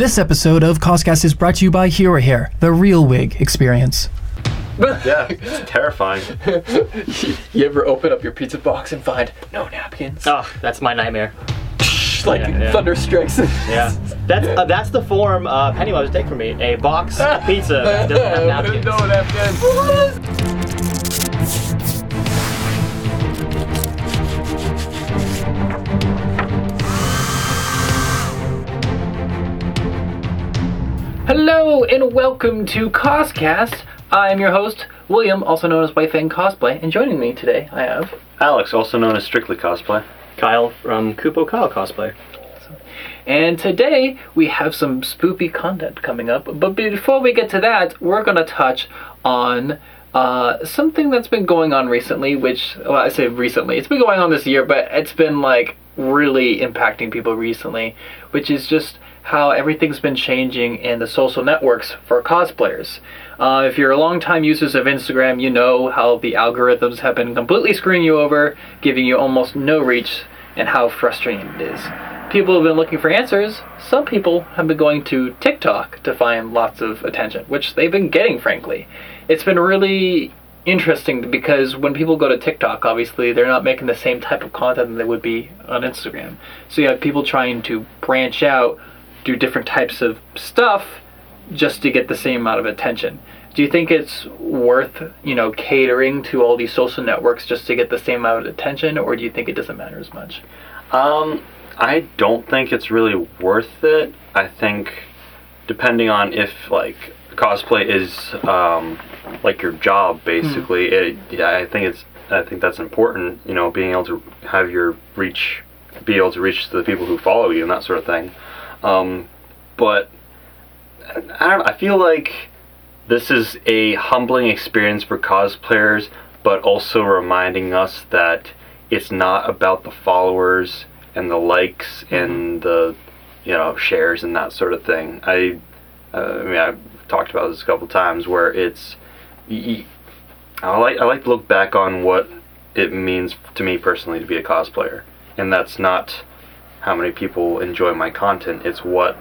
This episode of Coscast is brought to you by Hero Hair, the real wig experience. Yeah, it's terrifying. You ever open up your pizza box and find no napkins? Oh, that's my nightmare. like yeah, yeah. thunder strikes. Yeah, that's uh, that's the form uh, Pennywise would take from me. A box of pizza that doesn't have napkins. no napkins. Hello and welcome to Coscast. I'm your host, William, also known as White Fang Cosplay, and joining me today I have Alex, also known as Strictly Cosplay. Kyle from Kupo Kyle cosplay. And today we have some spoopy content coming up. But before we get to that, we're going to touch on uh, something that's been going on recently, which, well, I say recently, it's been going on this year, but it's been like really impacting people recently, which is just how everything's been changing in the social networks for cosplayers. Uh, if you're a long-time users of Instagram, you know how the algorithms have been completely screwing you over, giving you almost no reach, and how frustrating it is. People have been looking for answers. Some people have been going to TikTok to find lots of attention, which they've been getting, frankly. It's been really interesting because when people go to TikTok, obviously they're not making the same type of content that they would be on Instagram. So you have people trying to branch out, do different types of stuff just to get the same amount of attention. Do you think it's worth, you know, catering to all these social networks just to get the same amount of attention, or do you think it doesn't matter as much? Um, I don't think it's really worth it. I think, depending on if like cosplay is um, like your job, basically, it, yeah, I think it's I think that's important. You know, being able to have your reach, be able to reach the people who follow you and that sort of thing. Um, but I don't. I feel like this is a humbling experience for cosplayers, but also reminding us that it's not about the followers and the likes and the you know shares and that sort of thing. I, uh, I mean, I've talked about this a couple times where it's. I like I like to look back on what it means to me personally to be a cosplayer, and that's not how many people enjoy my content. It's what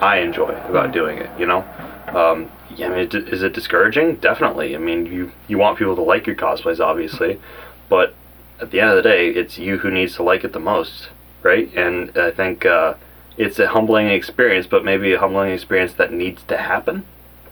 I enjoy about doing it. You know. Um, yeah, I mean, it- is it discouraging? Definitely. I mean, you you want people to like your cosplays, obviously, but at the end of the day, it's you who needs to like it the most, right? And I think uh, it's a humbling experience, but maybe a humbling experience that needs to happen.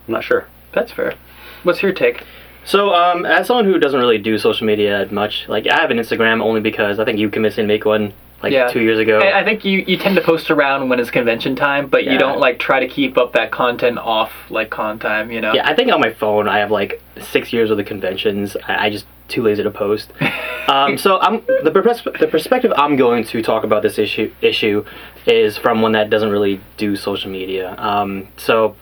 I'm not sure. That's fair. What's your take? So, um, as someone who doesn't really do social media much, like I have an Instagram only because I think you convinced me to make one like Yeah. two years ago. I I think you, you tend to post around when it's convention time, but you don't like try to keep up that content off like con time, you know? Yeah, I think on my phone I have like six years of the conventions. I, I just too lazy to post. um, so I'm the, pers- the perspective I'm going to talk about this issue issue is from one that doesn't really do social media. Um, so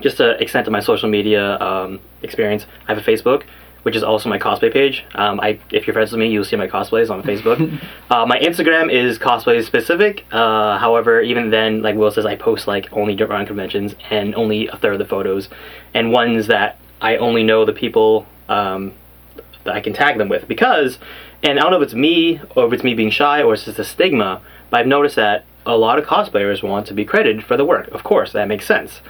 just to extend to my social media um, experience, I have a Facebook, which is also my cosplay page. Um, I, if you're friends with me, you'll see my cosplays on Facebook. uh, my Instagram is cosplay specific. Uh, however, even then, like Will says, I post like only around conventions and only a third of the photos, and ones that I only know the people um, that I can tag them with because, and I don't know if it's me or if it's me being shy or it's just a stigma, but I've noticed that a lot of cosplayers want to be credited for the work. Of course, that makes sense.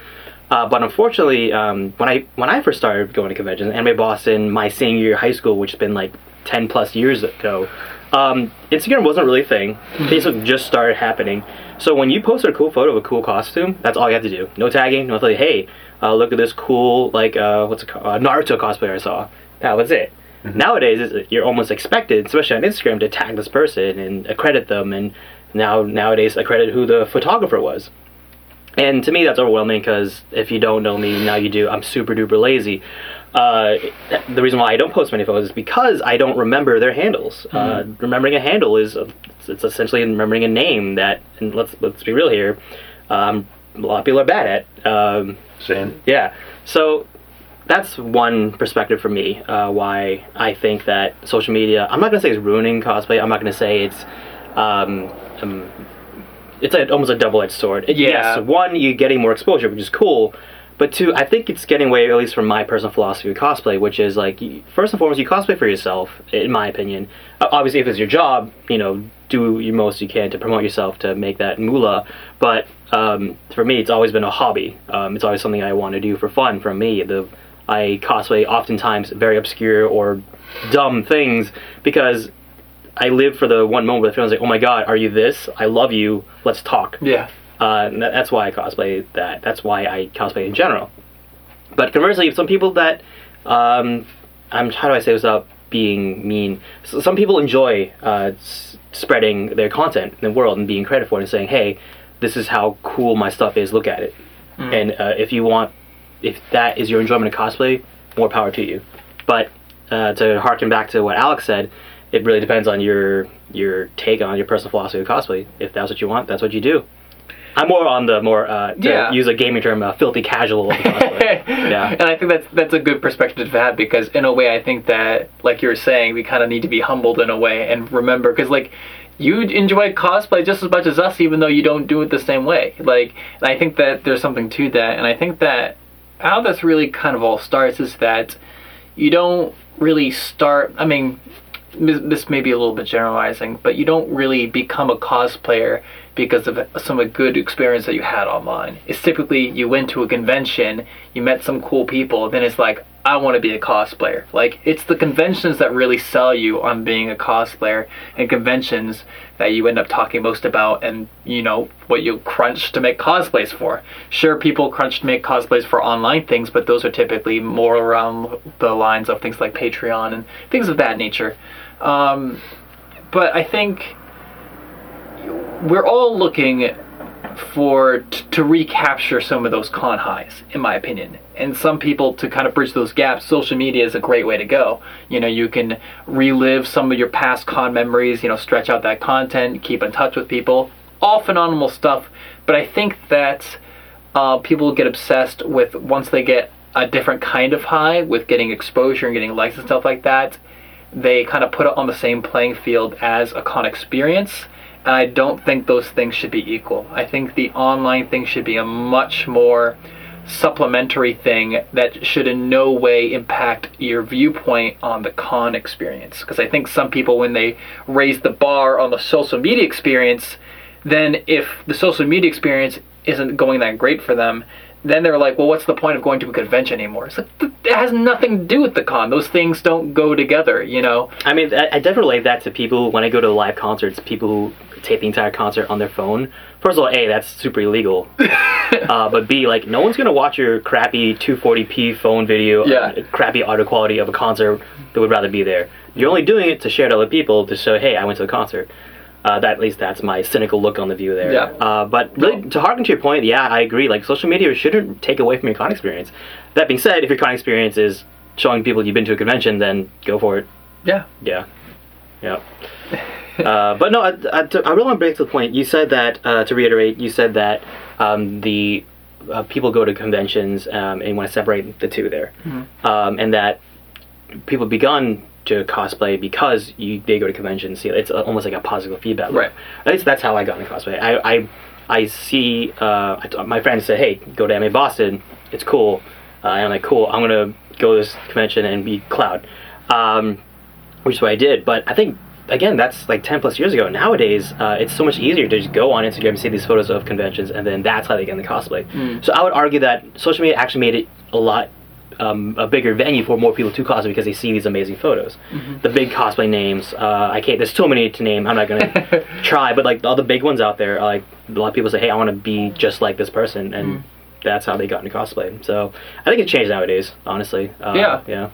Uh, but unfortunately, um, when I when I first started going to conventions, Anime Boston, my senior year of high school, which has been like ten plus years ago, um, Instagram wasn't really a thing. Facebook just started happening. So when you posted a cool photo of a cool costume, that's all you have to do. No tagging, no like, hey, uh, look at this cool like uh, what's it called? Uh, Naruto cosplayer I saw. That was it. Nowadays, you're almost expected, especially on Instagram, to tag this person and accredit them, and now nowadays accredit who the photographer was. And to me, that's overwhelming because if you don't know me, now you do. I'm super duper lazy. uh, the reason why I don't post many photos is because I don't remember their handles. Uh, remembering a handle is a, it's essentially remembering a name that, and let's let's be real here, um, a lot of people are bad at. Um, Same. yeah, so that's one perspective for me. Uh, why I think that social media. I'm not gonna say it's ruining cosplay. I'm not gonna say it's. Um, um, it's a, almost a double-edged sword. It- Yeah. Yes, one, you're getting more exposure, which is cool. But two, I think it's getting away, at least from my personal philosophy of cosplay, which is like, first and foremost, you cosplay for yourself, in my opinion. Obviously, if it's your job, you know, do your most you can to promote yourself to make that moolah. But um, for me, it's always been a hobby. Um, it's always something I want to do for fun. For me, the I cosplay oftentimes very obscure or dumb things because I live for the one moment where the feeling's like, oh my god, are you this? I love you. Let's talk. Yeah. Uh, and that, that's why I cosplay that. That's why I cosplay in general. But conversely, some people that um, I'm how do I say this without being mean? So some people enjoy uh, s- spreading their content in the world and being credited for it and saying, "Hey, this is how cool my stuff is. Look at it." And uh, if you want, if that is your enjoyment of cosplay, more power to you. But uh, to harken back to what Alex said, it really depends on your your take on your personal philosophy of cosplay. If that's what you want, that's what you do. I'm more on the more uh, to Yeah. use a gaming term, uh, filthy casual yeah. And I think that's that's a good perspective to have because in a way I think that like you were saying we kind of need to be humbled in a way and remember because like you enjoy cosplay just as much as us even though you don't do it the same way like and I think that there's something to that and I think that how this really kind of all starts is that you don't really start I mean this may be a little bit generalizing, but you don't really become a cosplayer because of some good experience that you had online. It's typically you went to a convention, you met some cool people, then it's like, I want to be a cosplayer. Like, it's the conventions that really sell you on being a cosplayer, and conventions that you end up talking most about, and you know, what you crunch to make cosplays for. Sure, people crunch to make cosplays for online things, but those are typically more around the lines of things like Patreon and things of that nature. Um, but I think we're all looking for t- to recapture some of those con highs, in my opinion. And some people to kind of bridge those gaps, social media is a great way to go. You know, you can relive some of your past con memories. You know, stretch out that content, keep in touch with people. All phenomenal stuff. But I think that uh, people get obsessed with once they get a different kind of high with getting exposure and getting likes and stuff like that they kind of put it on the same playing field as a con experience. And I don't think those things should be equal. I think the online thing should be a much more supplementary thing that should in no way impact your viewpoint on the con experience. Because I think some people, when they raise the bar on the social media experience, then if the social media experience isn't going that great for them, then they're like, well, what's the point of going to a convention anymore? It's like, it has nothing to do with the con. Those things don't go together, you know? I mean, I, I definitely relate that to people when I go to live concerts. People who tape the entire concert on their phone. First of all, a that's super illegal. uh, but b like no one's gonna watch your crappy 240p phone video, Yeah. uh, crappy audio quality of a concert. That would rather be there. You're only doing it to share to other people to show, hey, I went to the concert. Uh, that at least that's my cynical look on the view there. Yeah. Uh, but really, to harken to your point, yeah, I agree. Like social media shouldn't take away from your con experience. That being said, if your con experience is showing people you've been to a convention, then go for it. Yeah. Yeah, yeah. uh, but no, I, I, to- I really want to break to the point. You said that uh, to reiterate, you said that um, the uh, people go to conventions um, and want to separate the two there, um, and that people have begun to cosplay because you they go to conventions. Know, it's almost like a positive feedback. loop. Right. At least that's how I got into cosplay. I I, I see uh, I t- my friends say, "Hey, go to MA Boston. It's cool." Uh, and I'm like, "Cool. I'm gonna go to this convention and be Cloud," um, which is what I did. But I think again, that's like 10 plus years ago. Nowadays, uh, it's so much easier to just go on Instagram and see these photos of conventions, and then that's how they get in the cosplay. So I would argue that social media actually made it a lot um, a bigger venue for more people to cosplay because they see these amazing photos. The big cosplay names, uh, I can't. There's too many to name. I'm not gonna try, but like all the big ones out there, are, like a lot of people say, "Hey, I want to be just like this person," and that's how they got into cosplay. So I think it's changed nowadays. Honestly, uh, Yeah. yeah.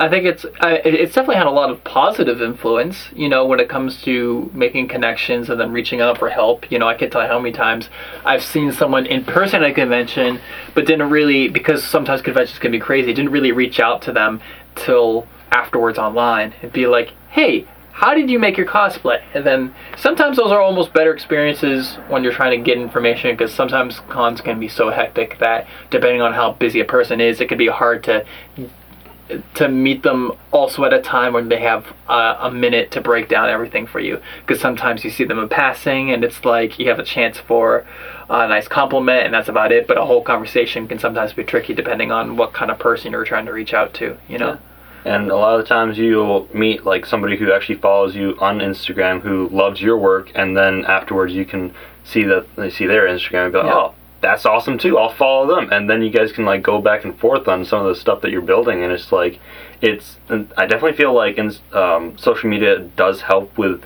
I think it's I, it's definitely had a lot of positive influence. You know, when it comes to making connections and then reaching out for help. You know, I can't tell you how many times I've seen someone in person at a convention, but didn't really because sometimes conventions can be crazy. Didn't really reach out to them till afterwards online and be like, "Hey, how did you make your cosplay?" And then sometimes those are almost better experiences when you're trying to get information because sometimes cons can be so hectic that depending on how busy a person is, it can be hard to to meet them also at a time when they have uh, a minute to break down everything for you. Because sometimes you see them in passing, and it's like you have a chance for a nice compliment, and that's about it. But a whole conversation can sometimes be tricky depending on what kind of person you're trying to reach out to. You know. And a lot of the times you'll meet like somebody who actually follows you on Instagram who loves your work, and then afterwards you can see that they see their Instagram and be like, Yeah. oh, that's awesome too. I'll follow them, and then you guys can like go back and forth on some of the stuff that you're building, and it's like, it's. I definitely feel like in, um, social media does help with.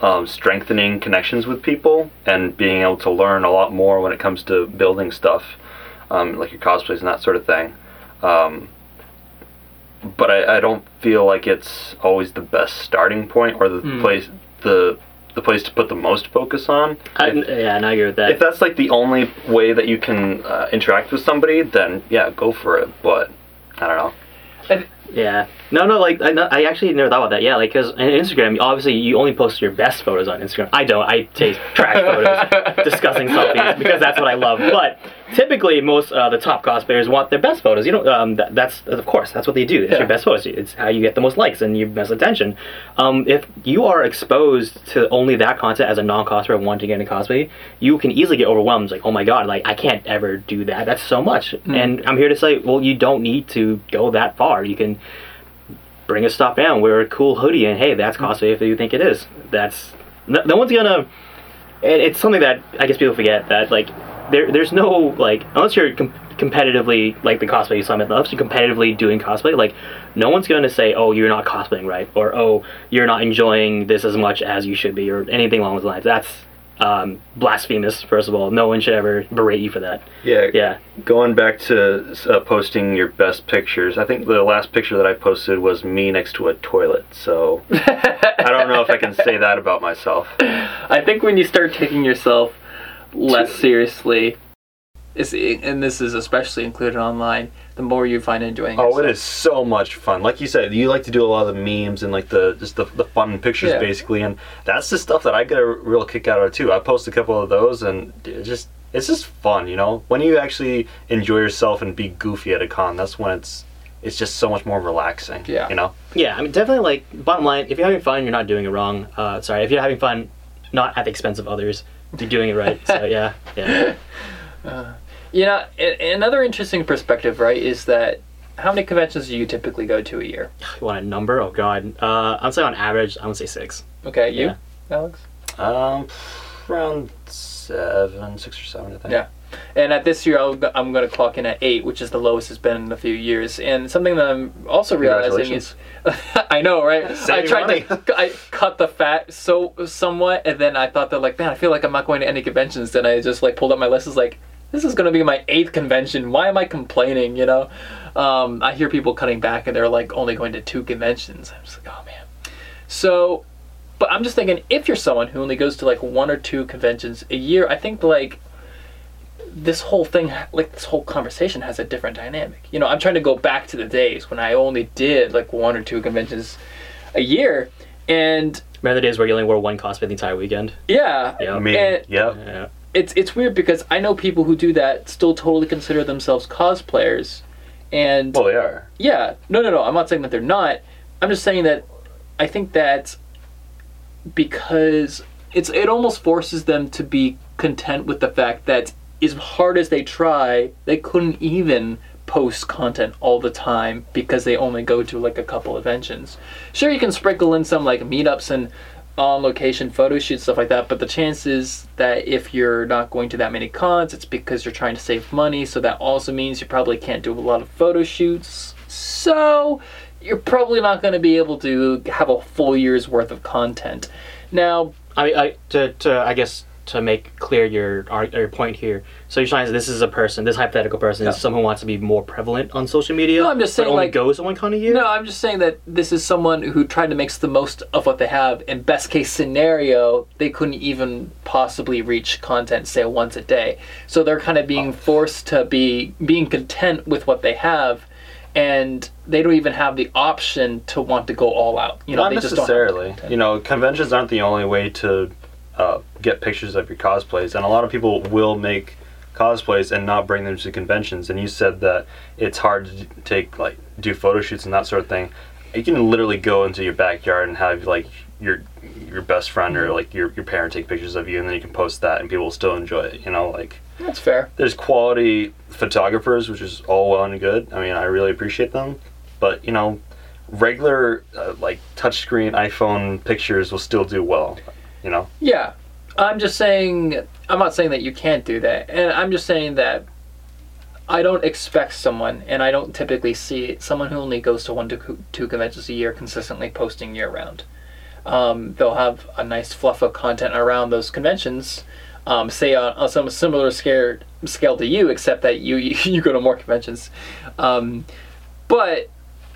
Um, strengthening connections with people and being able to learn a lot more when it comes to building stuff, um, like your cosplays and that sort of thing. Um, but I, I don't feel like it's always the best starting point or the Hmm. place the the place to put the most focus on. I, if, yeah, and I agree with that. if that's like the only way that you can uh, interact with somebody, then yeah, go for it. But I don't know. And Yeah. No, no, like, I, I actually never thought about that. Yeah, like, because on Instagram, obviously, you only post your best photos on Instagram. I don't. I take trash photos, disgusting selfies, because that's what I love. But typically, most uh, the top cosplayers want their best photos. You know, um, that, that's, of course, that's what they do. It's Yeah. your best photos. It's how you get the most likes and your best attention. Um, if you are exposed to only that content as a non cosplayer wanting to get into cosplay, you can easily get overwhelmed. Like, oh my god, like, I can't ever do that. That's so much. And I'm here to say, well, you don't need to go that far. You can bring a stuff down, wear a cool hoodie, and hey, that's mm-hmm. cosplay if you think it is. That's no, no one's gonna. It, it's something that I guess people forget that like there there's no like unless you're com- competitively like the cosplay summit, unless you're competitively doing cosplay, like no one's gonna say oh you're not cosplaying right or oh you're not enjoying this as much as you should be or anything along those lines. That's um, blasphemous. First of all, no one should ever berate you for that. Yeah, Yeah. Going back to uh, posting your best pictures, I think the last picture that I posted was me next to a toilet. So I don't know if I can say that about myself. I think when you start taking yourself less seriously, and this is especially included online, the more you find enjoying. It. Oh, yourself. it is so much fun. Like you said, you like to do a lot of the memes and like the just the, the fun pictures Yeah. basically, and that's the stuff that I get a real kick out of too. I post a couple of those, and it just it's just fun, you know. When you actually enjoy yourself and be goofy at a con, that's when it's it's just so much more relaxing. Yeah. you know. Yeah, I mean, definitely. Like, bottom line, if you're having fun, you're not doing it wrong. Uh, sorry, if you're having fun, not at the expense of others, you're doing it right. So yeah, yeah. You know, another interesting perspective, right, is that how many conventions do you typically go to a year? You want a number? Oh God, uh, I'd say on average, I would say six. Okay, you, Yeah. Alex? Um, around seven, six or seven, I think. Yeah. And at this year, I'll, i'm going to clock in at eight, which is the lowest it's been in a few years. And something that I'm also realizing is, I know, right? I tried money. to, I cut the fat so somewhat, and then I thought that like, man, I feel like I'm not going to any conventions. Then I just like pulled up my list. Is like, this is going to be my eighth convention. Why am I complaining? You know, um, I hear people cutting back, and they're like only going to two conventions. I'm just like, oh man. So, but I'm just thinking, if you're someone who only goes to like one or two conventions a year, I think like this whole thing, like this whole conversation, has a different dynamic. You know, I'm trying to go back to the days when I only did like one or two conventions a year, and Remember the days where you only wore one cosplay the entire weekend? yeah, Yeah. Me, And- yep. Yeah. It's it's weird because I know people who do that still totally consider themselves cosplayers, and Well, they are. yeah, no, no, no. I'm not saying that they're not. I'm just saying that I think that because it's it almost forces them to be content with the fact that as hard as they try, they couldn't even post content all the time because they only go to like a couple conventions. Sure, you can sprinkle in some like meetups and on location photo shoots stuff like that, but the chances that if you're not going to that many cons, it's because you're trying to save money. So that also means you probably can't do a lot of photo shoots. So you're probably not going to be able to have a full year's worth of content. Now, I I, to, to I guess to make clear your your point here. So you're trying to say this is a person, this hypothetical person is someone who wants to be more prevalent on social media. No, I'm just but saying, only like- goes to one con a year. No, I'm just saying that this is someone who tried to make the most of what they have. In best case scenario, they couldn't even possibly reach content say once a day. So they're kind of being oh. forced to be being content with what they have, and they don't even have the option to want to go all out. You know, Not they just don't have necessarily. You know, conventions aren't the only way to uh, get pictures of your cosplays, and a lot of people will make cosplays and not bring them to conventions. And you said that it's hard to take like do photo shoots and that sort of thing. You can literally go into your backyard and have like your your best friend or like your your parent take pictures of you, and then you can post that, and people will still enjoy it. You know, like That's fair. there's quality photographers, which is all well and good. I mean, I really appreciate them, but you know, regular uh, like touchscreen iPhone pictures will still do well. You know, Yeah. I'm just saying, I'm not saying that you can't do that. And I'm just saying that I don't expect someone, and I don't typically see someone who only goes to one to two conventions a year consistently posting year round. Um, they'll have a nice fluff of content around those conventions, um, say on, on some similar scale, scale to you, except that you, you go to more conventions. Um, but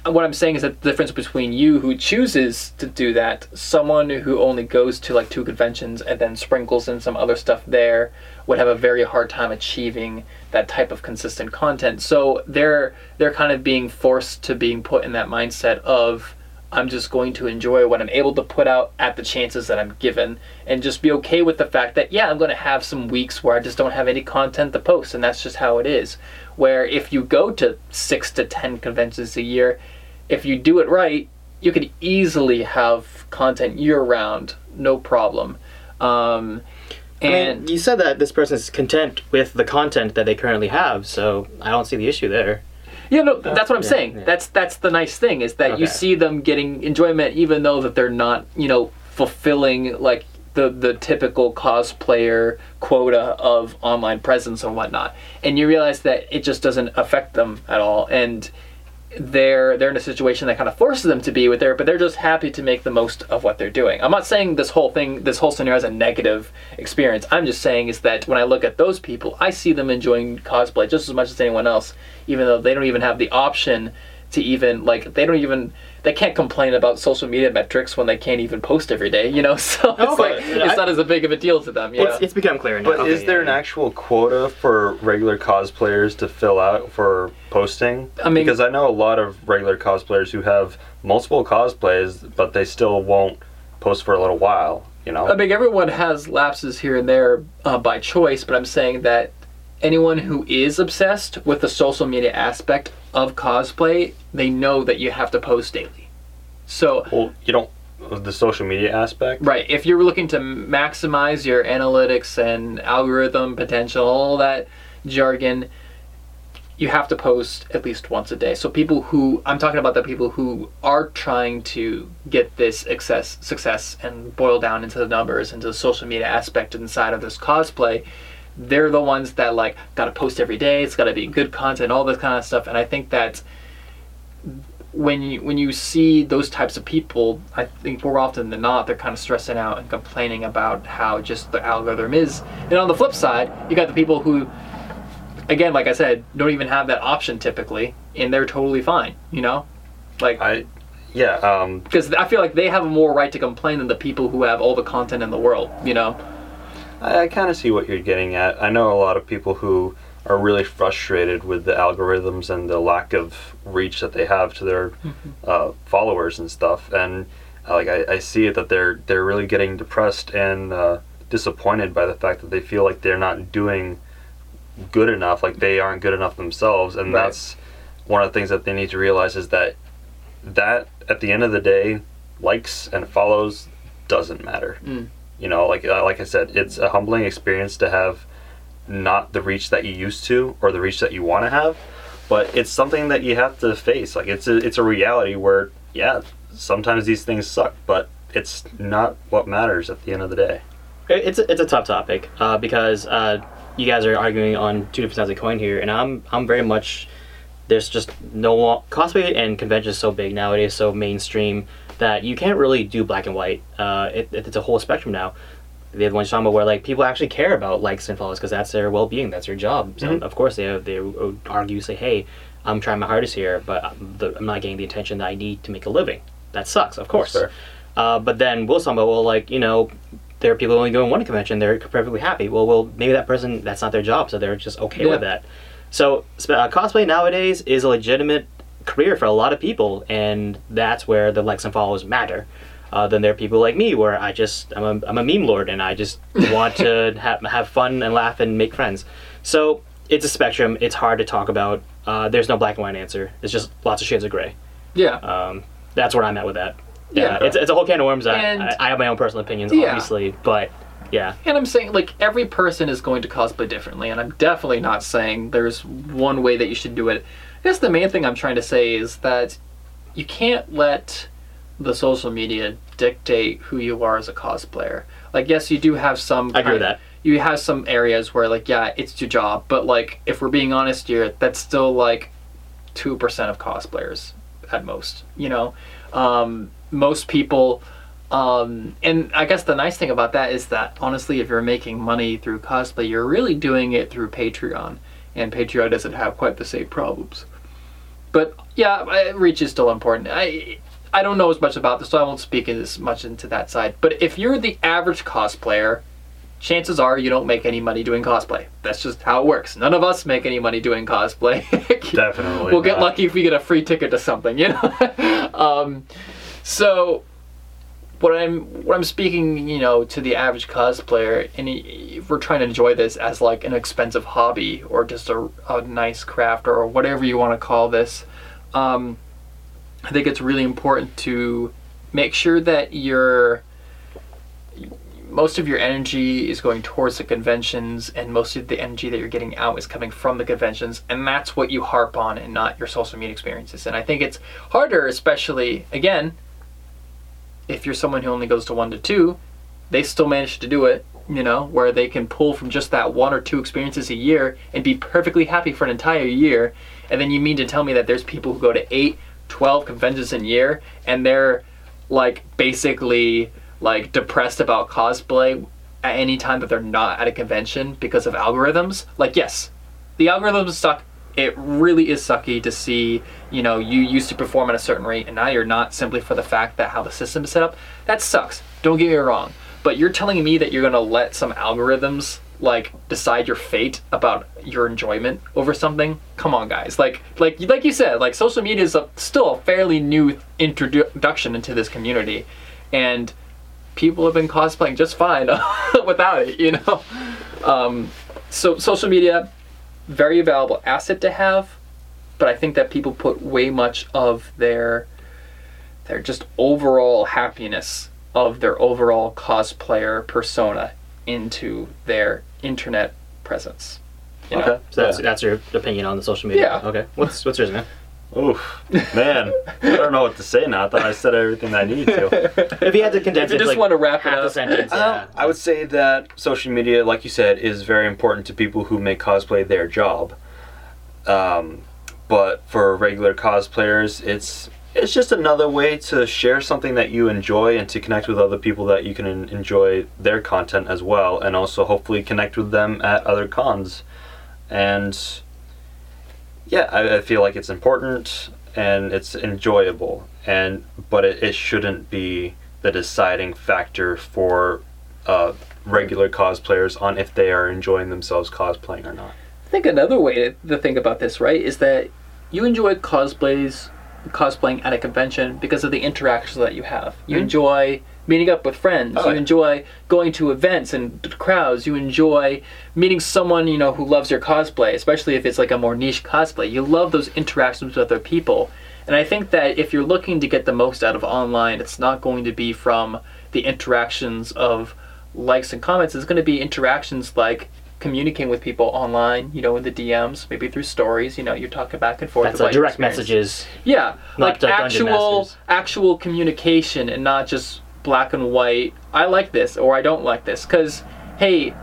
what I'm saying is that the difference between you who chooses to do that, someone who only goes to like two conventions and then sprinkles in some other stuff there, would have a very hard time achieving that type of consistent content. So they're they're kind of being forced to being put in that mindset of I'm just going to enjoy what I'm able to put out at the chances that I'm given and just be okay with the fact that yeah, I'm going to have some weeks where I just don't have any content to post and that's just how it is. Where if you go to 6 to 10 conventions a year, if you do it right, you could easily have content year round, no problem. Um, I mean, and you said that this person is content with the content that they currently have, so I don't see the issue there. Yeah, no, that's what I'm yeah, saying. yeah. That's that's the nice thing is that you see them getting enjoyment, even though that they're not, you know, fulfilling like the the typical cosplayer quota of online presence and whatnot. And you realize that it just doesn't affect them at all, and they're they're in a situation that kind of forces them to be with there, but they're just happy to make the most of what they're doing. I'm not saying this whole thing, this whole scenario is a negative experience. I'm just saying is that when I look at those people, I see them enjoying cosplay just as much as anyone else, even though they don't even have the option to even like they don't even they can't complain about social media metrics when they can't even post every day, you know. So it's like it's not as a big of a deal to them. Yeah. It's, it's become clear now. but Okay, is there yeah, an yeah. actual quota for regular cosplayers to fill out for posting? I mean- because I know a lot of regular cosplayers who have multiple cosplays, but they still won't post for a little while. You know, I mean, everyone has lapses here and there uh, by choice, but I'm saying that anyone who is obsessed with the social media aspect of cosplay, they know that you have to post daily. So, well, you don't the social media aspect. right, if you're looking to maximize your analytics and algorithm potential, all that jargon, you have to post at least once a day. So people who I'm talking about the people who are trying to get this success success and boil down into the numbers into the social media aspect inside of this cosplay, they're the ones that like gotta post every day, it's gotta be good content, all this kind of stuff. And I think that when you when you see those types of people, I think more often than not they're kind of stressing out and complaining about how just the algorithm is. And on the flip side, you got the people who again, like I said, don't even have that option typically, and they're totally fine. You know, like I, yeah. Um, because I feel like they have more right to complain than the people who have all the content in the world. You know, I, I kind of see what you're getting at. I know a lot of people who are really frustrated with the algorithms and the lack of reach that they have to their uh, followers and stuff. And uh, like I, I see it that they're they're really getting depressed and uh, disappointed by the fact that they feel like they're not doing good enough. Like they aren't good enough themselves. And Right. that's one of the things that they need to realize is that that at the end of the day, likes and follows doesn't matter. Mm. You know, like uh, like I said, it's a humbling experience to have not the reach that you used to or the reach that you want to have, but it's something that you have to face. Like it's a it's a reality where yeah, sometimes these things suck, but it's not what matters at the end of the day. It's a, it's a tough topic uh, because uh, you guys are arguing on two different sides of the coin here, and I'm I'm very much there's just no cosplay and convention is so big nowadays, so mainstream that you can't really do black and white. Uh, it, it's a whole spectrum now. the other one you're talking about where like people actually care about likes and follows because that's their well-being, that's their job. So Mm-hmm. of course they they would argue say, hey, I'm trying my hardest here, but I'm, the, I'm not getting the attention that I need to make a living. That sucks, of course. Uh, but then Will's talking about well, like you know, there are people only doing one convention, they're perfectly happy. Well, well, maybe that person that's not their job, so they're just okay with that. So uh, cosplay nowadays is a legitimate career for a lot of people, and that's where the likes and follows matter. Uh, then there are people like me, where I just I'm a, I'm a meme lord, and I just want to have have fun and laugh and make friends. So it's a spectrum. It's hard to talk about. Uh, there's no black and white answer. It's just lots of shades of gray. Yeah. Um, that's where I'm at with that. Yeah. it's, it's a whole can of worms. I, And- I, I have my own personal opinions, Yeah. obviously, but yeah, And I'm saying, like, every person is going to cosplay differently, and I'm definitely not saying there's one way that you should do it. I guess the main thing I'm trying to say is that you can't let the social media dictate who you are as a cosplayer. Like, yes, you do have some. I agree with that. You have some areas where, like, yeah, it's your job, but, like, if we're being honest here, that's still, like, 2% of cosplayers at most, you know? Um, most people um, and I guess the nice thing about that is that honestly, if you're making money through cosplay, you're really doing it through Patreon, and Patreon doesn't have quite the same problems. But yeah, reach is still important. I I don't know as much about this, so I won't speak as much into that side. But if you're the average cosplayer, chances are you don't make any money doing cosplay. That's just how it works. None of us make any money doing cosplay. Definitely we'll get lucky if we get a free ticket to something, you know. um, so what I'm what I'm speaking, you know, to the average cosplayer, and if we're trying to enjoy this as like an expensive hobby or just a, a nice craft or whatever you want to call this, um, I think it's really important to make sure that your most of your energy is going towards the conventions and most of the energy that you're getting out is coming from the conventions and that's what you harp on and not your social media experiences. And i think it's harder especially again if you're someone who only goes to one to two they still manage to do it you know where they can pull from just that one or two experiences a year and be perfectly happy for an entire year. And then you mean to tell me that there's people who go to 8 12 conventions a year and they're like basically like depressed about cosplay at any time that they're not at a convention because of algorithms? Like yes. The algorithms suck it really is sucky to see you know you used to perform at a certain rate and now you're not simply for the fact that how the system is set up. That sucks. Don't get me wrong. But you're telling me that you're going to let some algorithms like decide your fate about your enjoyment over something? Come on guys. Like like like you said like social media is a, still a fairly new introduction into this community. And people have been cosplaying just fine without it you know? Um, so social media very valuable asset to have but i think that people put way much of their their just overall happiness of their overall cosplayer persona into their internet presence you know? Okay. so that's Yeah. that's your opinion on the social media. Yeah. Okay. What's what's yours, man? Oof, man, I don't know what to say now. I thought I said everything I need to. If you had to condense If you it, just like, want to wrap it half a up. sentence. Um, yeah. I would say that social media, like you said, is very important to people who make cosplay their job. Um, but for regular cosplayers, it's it's just another way to share something that you enjoy and to connect with other people that you can enjoy their content as well, and also hopefully connect with them at other cons. And yeah, I, I feel like it's important and it's enjoyable, and but it, it shouldn't be the deciding factor for uh, regular cosplayers on if they are enjoying themselves cosplaying or not. I think another way to, to think about this, right, is that you enjoy cosplays, cosplaying at a convention because of the interactions that you have. You enjoy meeting up with friends. Oh, you yeah. enjoy going to events and crowds. You enjoy meeting someone you know who loves your cosplay, especially if it's like a more niche cosplay. You love those interactions with other people. And I think that if you're looking to get the most out of online, it's not going to be from the interactions of likes and comments. It's going to be interactions like communicating with people online, you know, in the DMs, maybe through stories. You know, you're talking back and forth. That's about uh, direct experience. messages. Yeah, like actual actual communication and not just black and white. I like this or I don't like this because hey,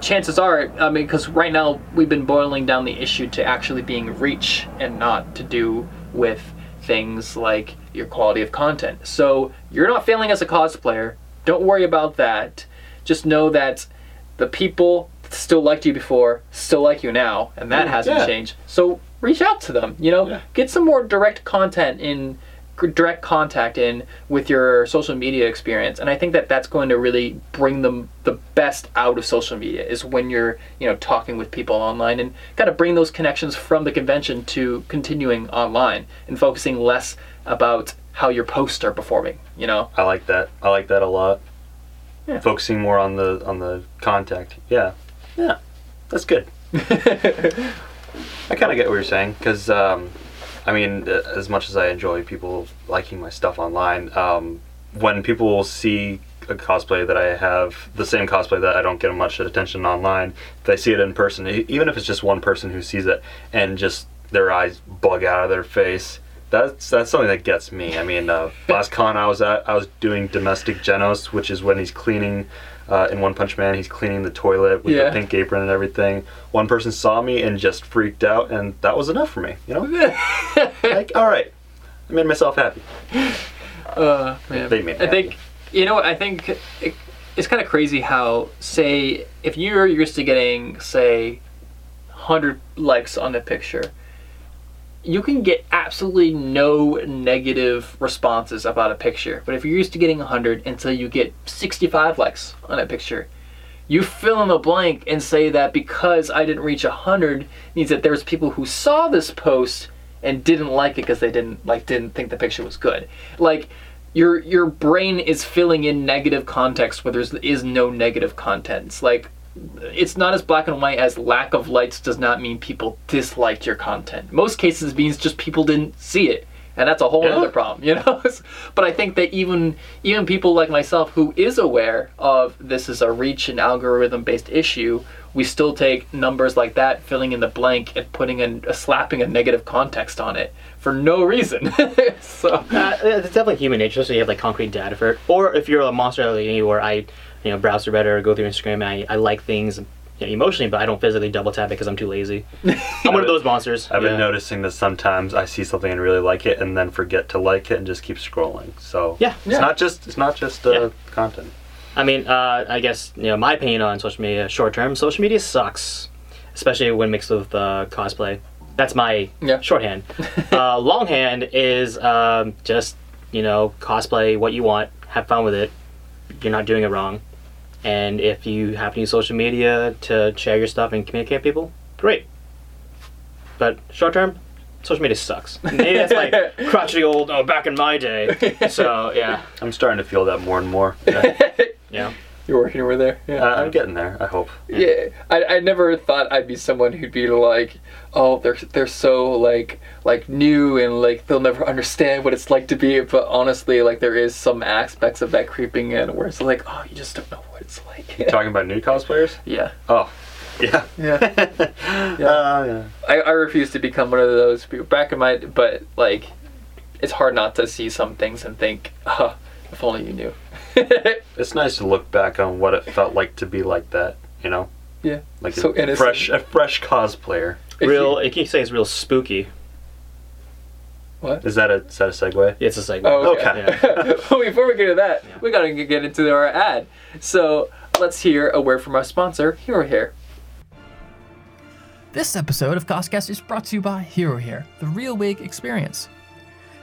chances are I mean because right now we've been boiling down the issue to actually being reach and not to do with things like your quality of content. So you're not failing as a cosplayer. Don't worry about that. just know that the people that still liked you before still like you now, and that hasn't Yeah. changed. So reach out to them. You know, Yeah. get some more direct content in direct contact in with your social media experience and i think that that's going to really bring them the best out of social media is when you're you know talking with people online and kind of bring those connections from the convention to continuing online and focusing less about how your posts are performing you know I like that. I like that a lot. Yeah. Focusing more on the on the contact. Yeah, yeah, that's good. I kind of get what you're saying because, um, I mean, uh, as much as I enjoy people liking my stuff online, um, when people see a cosplay that I have, the same cosplay that I don't get much attention online, if they see it in person, even if it's just one person who sees it and just their eyes bug out of their face. That's that's something that gets me. I mean, uh, last con I was at, I was doing domestic Genos, which is when he's cleaning uh, in One Punch Man. He's cleaning the toilet with Yeah. the pink apron and everything. One person saw me and just freaked out, and that was enough for me. You know, like all right, I made myself happy. uh, man. They made I think you know what I think it, it's kind of crazy how say if you're used to getting say 100 likes on a picture you can get absolutely no negative responses about a picture but if you're used to getting 100 until you get 65 likes on a picture you fill in the blank and say that because I didn't reach 100 means that there's people who saw this post and didn't like it because they didn't like didn't think the picture was good. Like your your brain is filling in negative context where there is no negative content it's like it's not as black and white as lack of likes does not mean people disliked your content most cases it means just people didn't see it and that's a whole Yeah. other problem you know but i think that even even people like myself who is aware of this is a reach and algorithm based issue we still take numbers like that filling in the blank and putting in a slapping a negative context on it for no reason so Uh, it's definitely human nature, so you have like concrete data for it. Or if you're a monster like me, where I, you know, browse through Reddit or go through Instagram, and I, I like things you know, emotionally, but I don't physically double tap it because I'm too lazy. I'm one of those monsters. I've been noticing that sometimes I see something and really like it, and then forget to like it and just keep scrolling. So Yeah. it's Yeah. not just it's not just uh, Yeah. content. I mean, uh, I guess you know my opinion on social media. Short term, social media sucks, especially when mixed with uh, cosplay. That's my Yeah. shorthand. uh, longhand is um, just you know cosplay what you want, have fun with it. You're not doing it wrong, and if you happen to use social media to share your stuff and communicate with people, great. But short term, social media sucks. Maybe that's my crotchety old oh back in my day. So yeah, I'm starting to feel that more and more. Yeah. yeah. You're working over there yeah uh, I'm getting there. I hope. Yeah, I, I never thought I'd be someone who'd be like, oh, they're they're so like like new and like they'll never understand what it's like to be. But honestly, like there is some aspects of that creeping in where it's like, oh, you just don't know what it's like. You're talking about new cosplayers. yeah, Oh, yeah. yeah. Uh, yeah. I, I refuse to become one of those people. Back in my, but like, it's hard not to see some things and think, oh, if only you knew. It's nice to look back on what it felt like to be like that. You know, yeah. like So a innocent. fresh a fresh cosplayer. If Real, you- you can say it's real spooky. what? Is that a is that a segue? Yeah, It's a segment. Oh, Okay. okay. Well, Before we get to that, we gotta get into our ad. So let's hear a word from our sponsor, Hero Hair. This episode of Coscast is brought to you by Hero Hair, the real wig experience.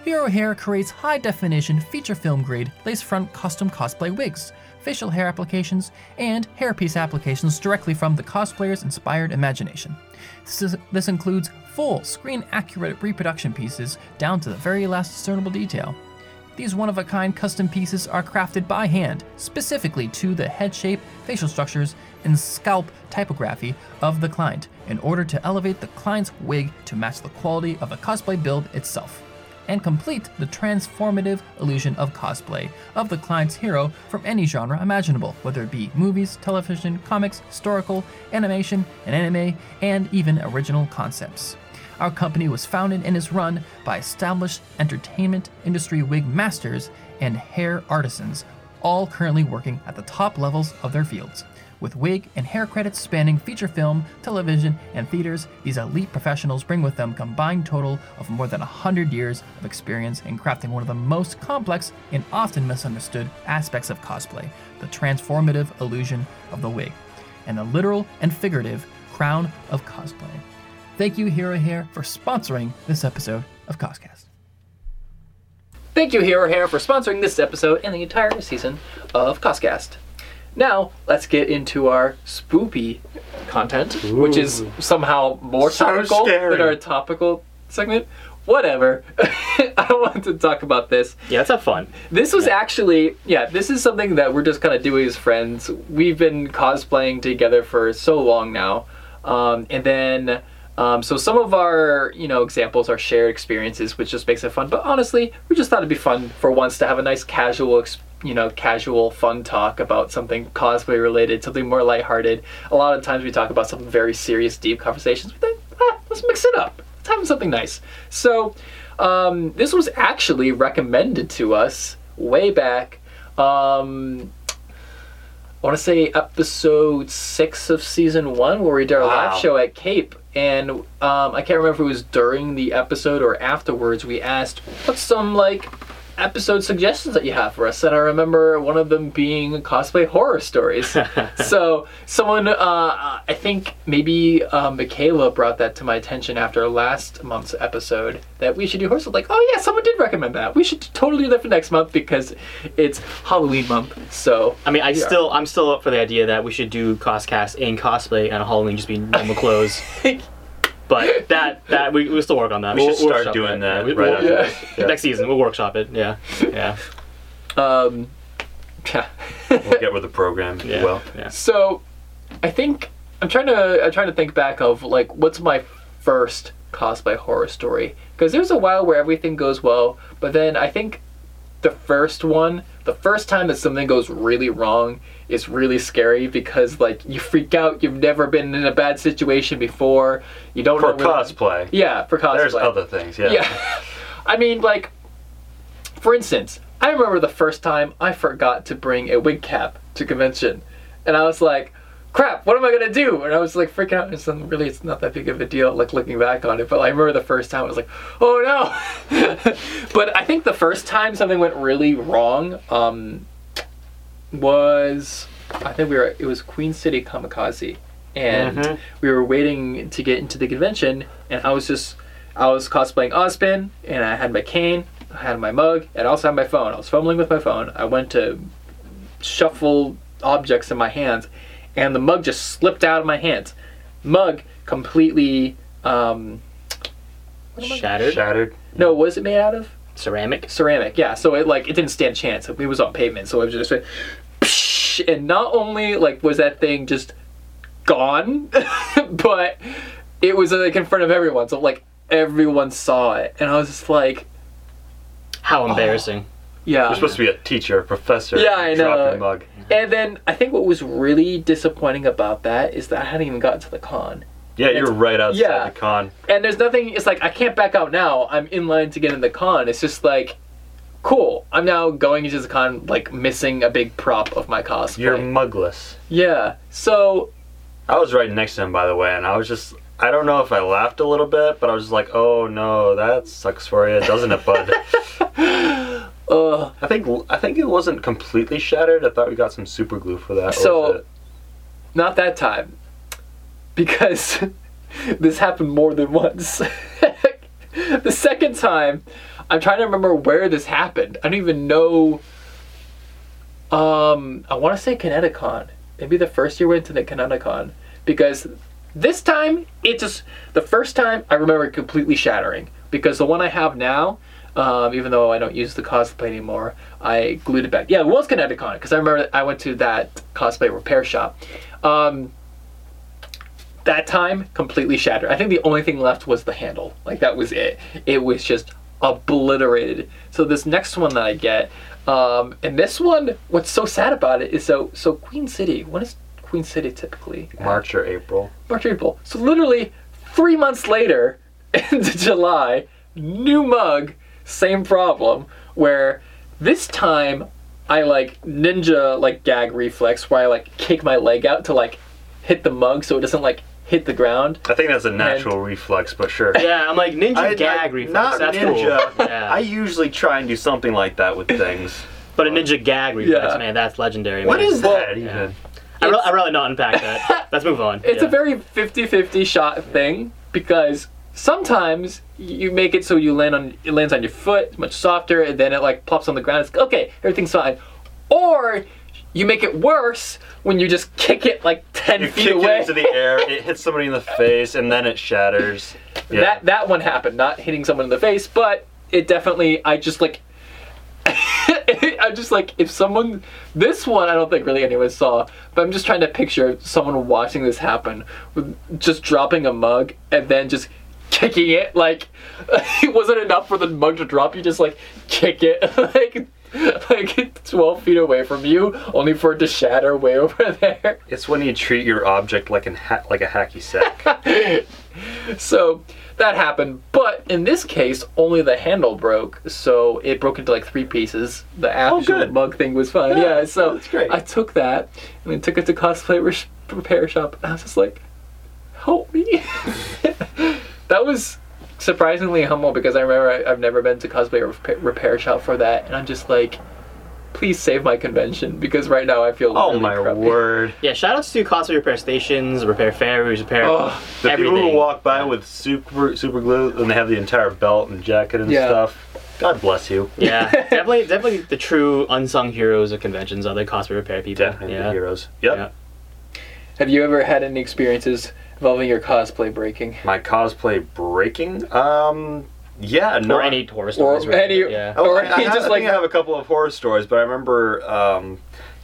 Hero Hair creates high definition, feature film grade, lace front custom cosplay wigs, facial hair applications, and hairpiece applications directly from the cosplayer's inspired imagination. This, is, this includes full screen accurate reproduction pieces down to the very last discernible detail. These one of a kind custom pieces are crafted by hand, specifically to the head shape, facial structures, and scalp typography of the client, in order to elevate the client's wig to match the quality of the cosplay build itself, and complete the transformative illusion of cosplay of the client's hero from any genre imaginable, whether it be movies, television, comics, historical, animation, and anime, and even original concepts. Our company was founded and is run by established entertainment industry wig masters and hair artisans, all currently working at the top levels of their fields. With wig and hair credits spanning feature film, television, and theaters, these elite professionals bring with them a combined total of more than 100 years of experience in crafting one of the most complex and often misunderstood aspects of cosplay the transformative illusion of the wig, and the literal and figurative crown of cosplay. Thank you, Hero Hair, for sponsoring this episode of Coscast. Thank you, Hero Hair, for sponsoring this episode and the entire season of Coscast. Now, let's get into our spoopy content, which is somehow more So topical scary. than our topical segment. Whatever. I want to talk about this. Yeah, let's have fun. This was actually, yeah, this is something that we're just kind of doing as friends. We've been cosplaying together for so long now. Um, and then, um, so some of our, you know, examples are shared experiences, which just makes it fun. But honestly, we just thought it'd be fun for once to have a nice casual, ex- you know, casual fun talk about something cosplay related, something more lighthearted. A lot of times we talk about some very serious, deep conversations. But then, ah, let's mix it up. Let's have something nice. So, um, this was actually recommended to us way back. Um, I want to say episode six of season one, where we did our Wow. live show at Cape, and um, I can't remember if it was during the episode or afterwards. We asked, "What's some like episode suggestions that you have for us?" And I remember one of them being cosplay horror stories. so someone, uh, I think maybe uh, Michaela brought that to my attention after last month's episode that we should do horror. stories. Like, oh yeah, someone did recommend that. We should totally do that for next month because it's Halloween month. So I mean, I still, I'm still up for the idea that we should do Coscast in cosplay and Halloween just be normal clothes. but that, that we we'll still work on that. We We'll should start doing that Yeah, we- right we'll- after yeah. this. Yeah. Next season, we'll workshop it. Yeah, yeah, Um, yeah. We'll get with the program. yeah. will. yeah. so, I think I'm trying to I'm trying to think back of like what's my first cosplay horror story because there's a while where everything goes well, but then I think the first one, the first time that something goes really wrong is really scary because like you freak out. You've never been in a bad situation before. You don't For know where- cosplay. Yeah, for cosplay. There's other things. Yeah. Yeah. I mean, like, for instance, I remember the first time I forgot to bring a wig cap to convention. And I was like, crap, what am I going to do? And I was like freaking out. And not, really, it's not that big of a deal, like, looking back on it. But I remember the first time I was like, oh no. but I think the first time something went really wrong um, was, I think we were, it was Queen City Kamikaze. And Mhm. we were waiting to get into the convention. And I was just, I was cosplaying Ozpin, and I had my cane, I had my mug, and I also had my phone. I was fumbling with my phone. I went to shuffle objects in my hands, and the mug just slipped out of my hands. Mug completely. Um, Shattered Shattered. no, what is it made out of? ceramic. Ceramic. Yeah. So it like it didn't stand a chance. It was on pavement, so it was just went, psh, and not only like was that thing just gone, but it was like in front of everyone. So like everyone saw it, and I was just like, How embarrassing. yeah. You're supposed to be a teacher, a professor. Yeah, I Drop know. your mug. And then I think what was really disappointing about that is that I hadn't even gotten to the con. Yeah, you're right outside yeah. the con. And there's nothing, it's like I can't back out now. I'm in line to get in the con. It's just like, cool. I'm now going into the con, like missing a big prop of my cosplay. You're mugless. yeah. So, I was right next to him, by the way, and I was just. I don't know if I laughed a little bit, but I was just like, oh no, that sucks for you, doesn't it, bud? uh, I think I think it wasn't completely shattered. I thought we got some super glue for that. So- not that time. Because this happened more than once. the second time, I'm trying to remember where this happened. I don't even know. Um, I want to say Kineticon. Maybe the first year we went to the Kineticon. Because this time, it just. The first time, I remember it completely shattering. Because the one I have now, um, even though I don't use the cosplay anymore, I glued it back. Yeah, it was Kineticon. Because I remember I went to that cosplay repair shop. Um, that time completely shattered. I think the only thing left was the handle. Like that was it. It was just obliterated. So this next one that I get, um, and this one, what's so sad about it is so so Queen City. When is Queen City typically? March or April. March, or April. So literally three months later, into July, new mug, same problem. Where this time I like ninja like gag reflex where I like kick my leg out to like hit the mug so it doesn't like hit the ground. I think that's a natural reflex, but sure. Yeah, I'm like ninja I- gag I- reflex. Not That's ninja. cool. Yeah. I usually try and do something like that with things. but a ninja gag reflex, Yeah. man, that's legendary. What man. is Well, that even? I really, I really not unpack that. Let's move on. It's Yeah. a very 50-50 shot thing because sometimes you make it so you land on it lands on your foot, it's much softer, and then it like plops on the ground. It's okay, everything's fine. Or you make it worse when you just kick it like ten You feet kick away. it into the air, it hits somebody in the face, and then it shatters. Yeah. That that one happened, not hitting someone in the face, but it definitely. I just like. I'm just like if someone. This one I don't think really anyone saw, but I'm just trying to picture someone watching this happen, with just dropping a mug and then just kicking it like it wasn't enough for the mug to drop. You just like kick it like like 12 feet away from you, only for it to shatter way over there. It's when you treat your object like an ha- like a hacky sack. So that happened, but in this case, only the handle broke, so it broke into like three pieces. The oh, actual good. mug thing was fine. Yeah, Yeah, so. I took that and then took it to cosplay re- repair shop, and I was just like, "Help me!" That was surprisingly humble because I remember I, I've never been to cosplay repair, repair shop for that, and I'm just like. Please save my convention because right now I feel oh really my crappy. word! Yeah, shoutouts to cosplay repair stations, repair fairs, repair Oh, The everything. people who walk by with super super glue and they have the entire belt and jacket and Yeah. stuff. God bless you. Yeah, definitely, definitely the true unsung heroes of conventions are the cosplay repair people. Definitely yeah. the heroes. Yep. Yeah. Have you ever had any experiences involving your cosplay breaking? My cosplay breaking. Um. Yeah. No. Or any horror stories. Or really. any- Yeah. Oh, Or I, I, just I like think I have a couple of horror stories, but I remember um,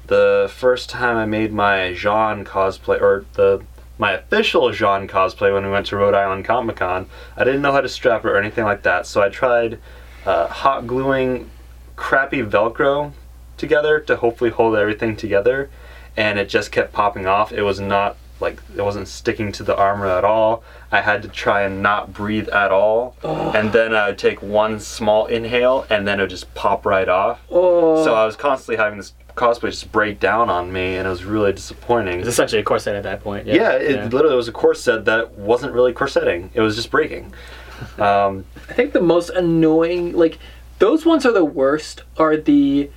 the first time I made my Jean cosplay, or the my official Jean cosplay when we went to Rhode Island Comic Con. I didn't know how to strap it or anything like that, so I tried uh, hot gluing crappy Velcro together to hopefully hold everything together, and it just kept popping off. It was not like it wasn't sticking to the armor at all. I had to try and not breathe at all, and then I would take one small inhale, and then it would just pop right off. oh, So I was constantly having this cosplay just break down on me, and it was really disappointing. It's essentially a corset at that point. yeah, it literally was a corset that wasn't really corsetting; it was just breaking. Um, I think the most annoying, like those ones are the worst. Are the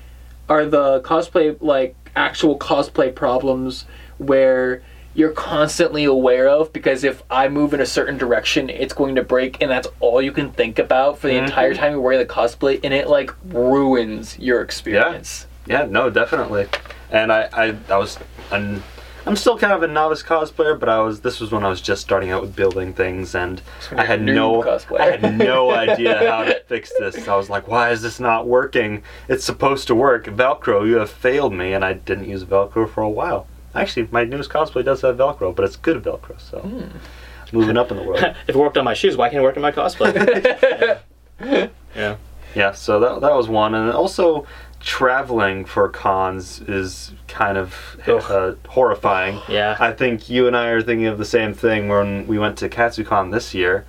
are the cosplay like actual cosplay problems where you're constantly aware of because if I move in a certain direction, it's going to break, and that's all you can think about for the mm-hmm. entire time you're wearing the cosplay, and it like ruins your experience. Yeah, yeah no, definitely. And I, I, I was, I'm, I'm still kind of a novice cosplayer, but I was. This was when I was just starting out with building things, and I had no, cosplayer. I had no idea how to fix this. I was like, why is this not working? It's supposed to work. Velcro, you have failed me, and I didn't use Velcro for a while. Actually, my newest cosplay does have Velcro, but it's good Velcro, so Hmm. moving up in the world. if it worked on my shoes, why can't it work on my cosplay? yeah. yeah. Yeah, so that, that was one. And also, traveling for cons is kind of uh, horrifying. Yeah. I think you and I are thinking of the same thing when we went to KatsuCon this year,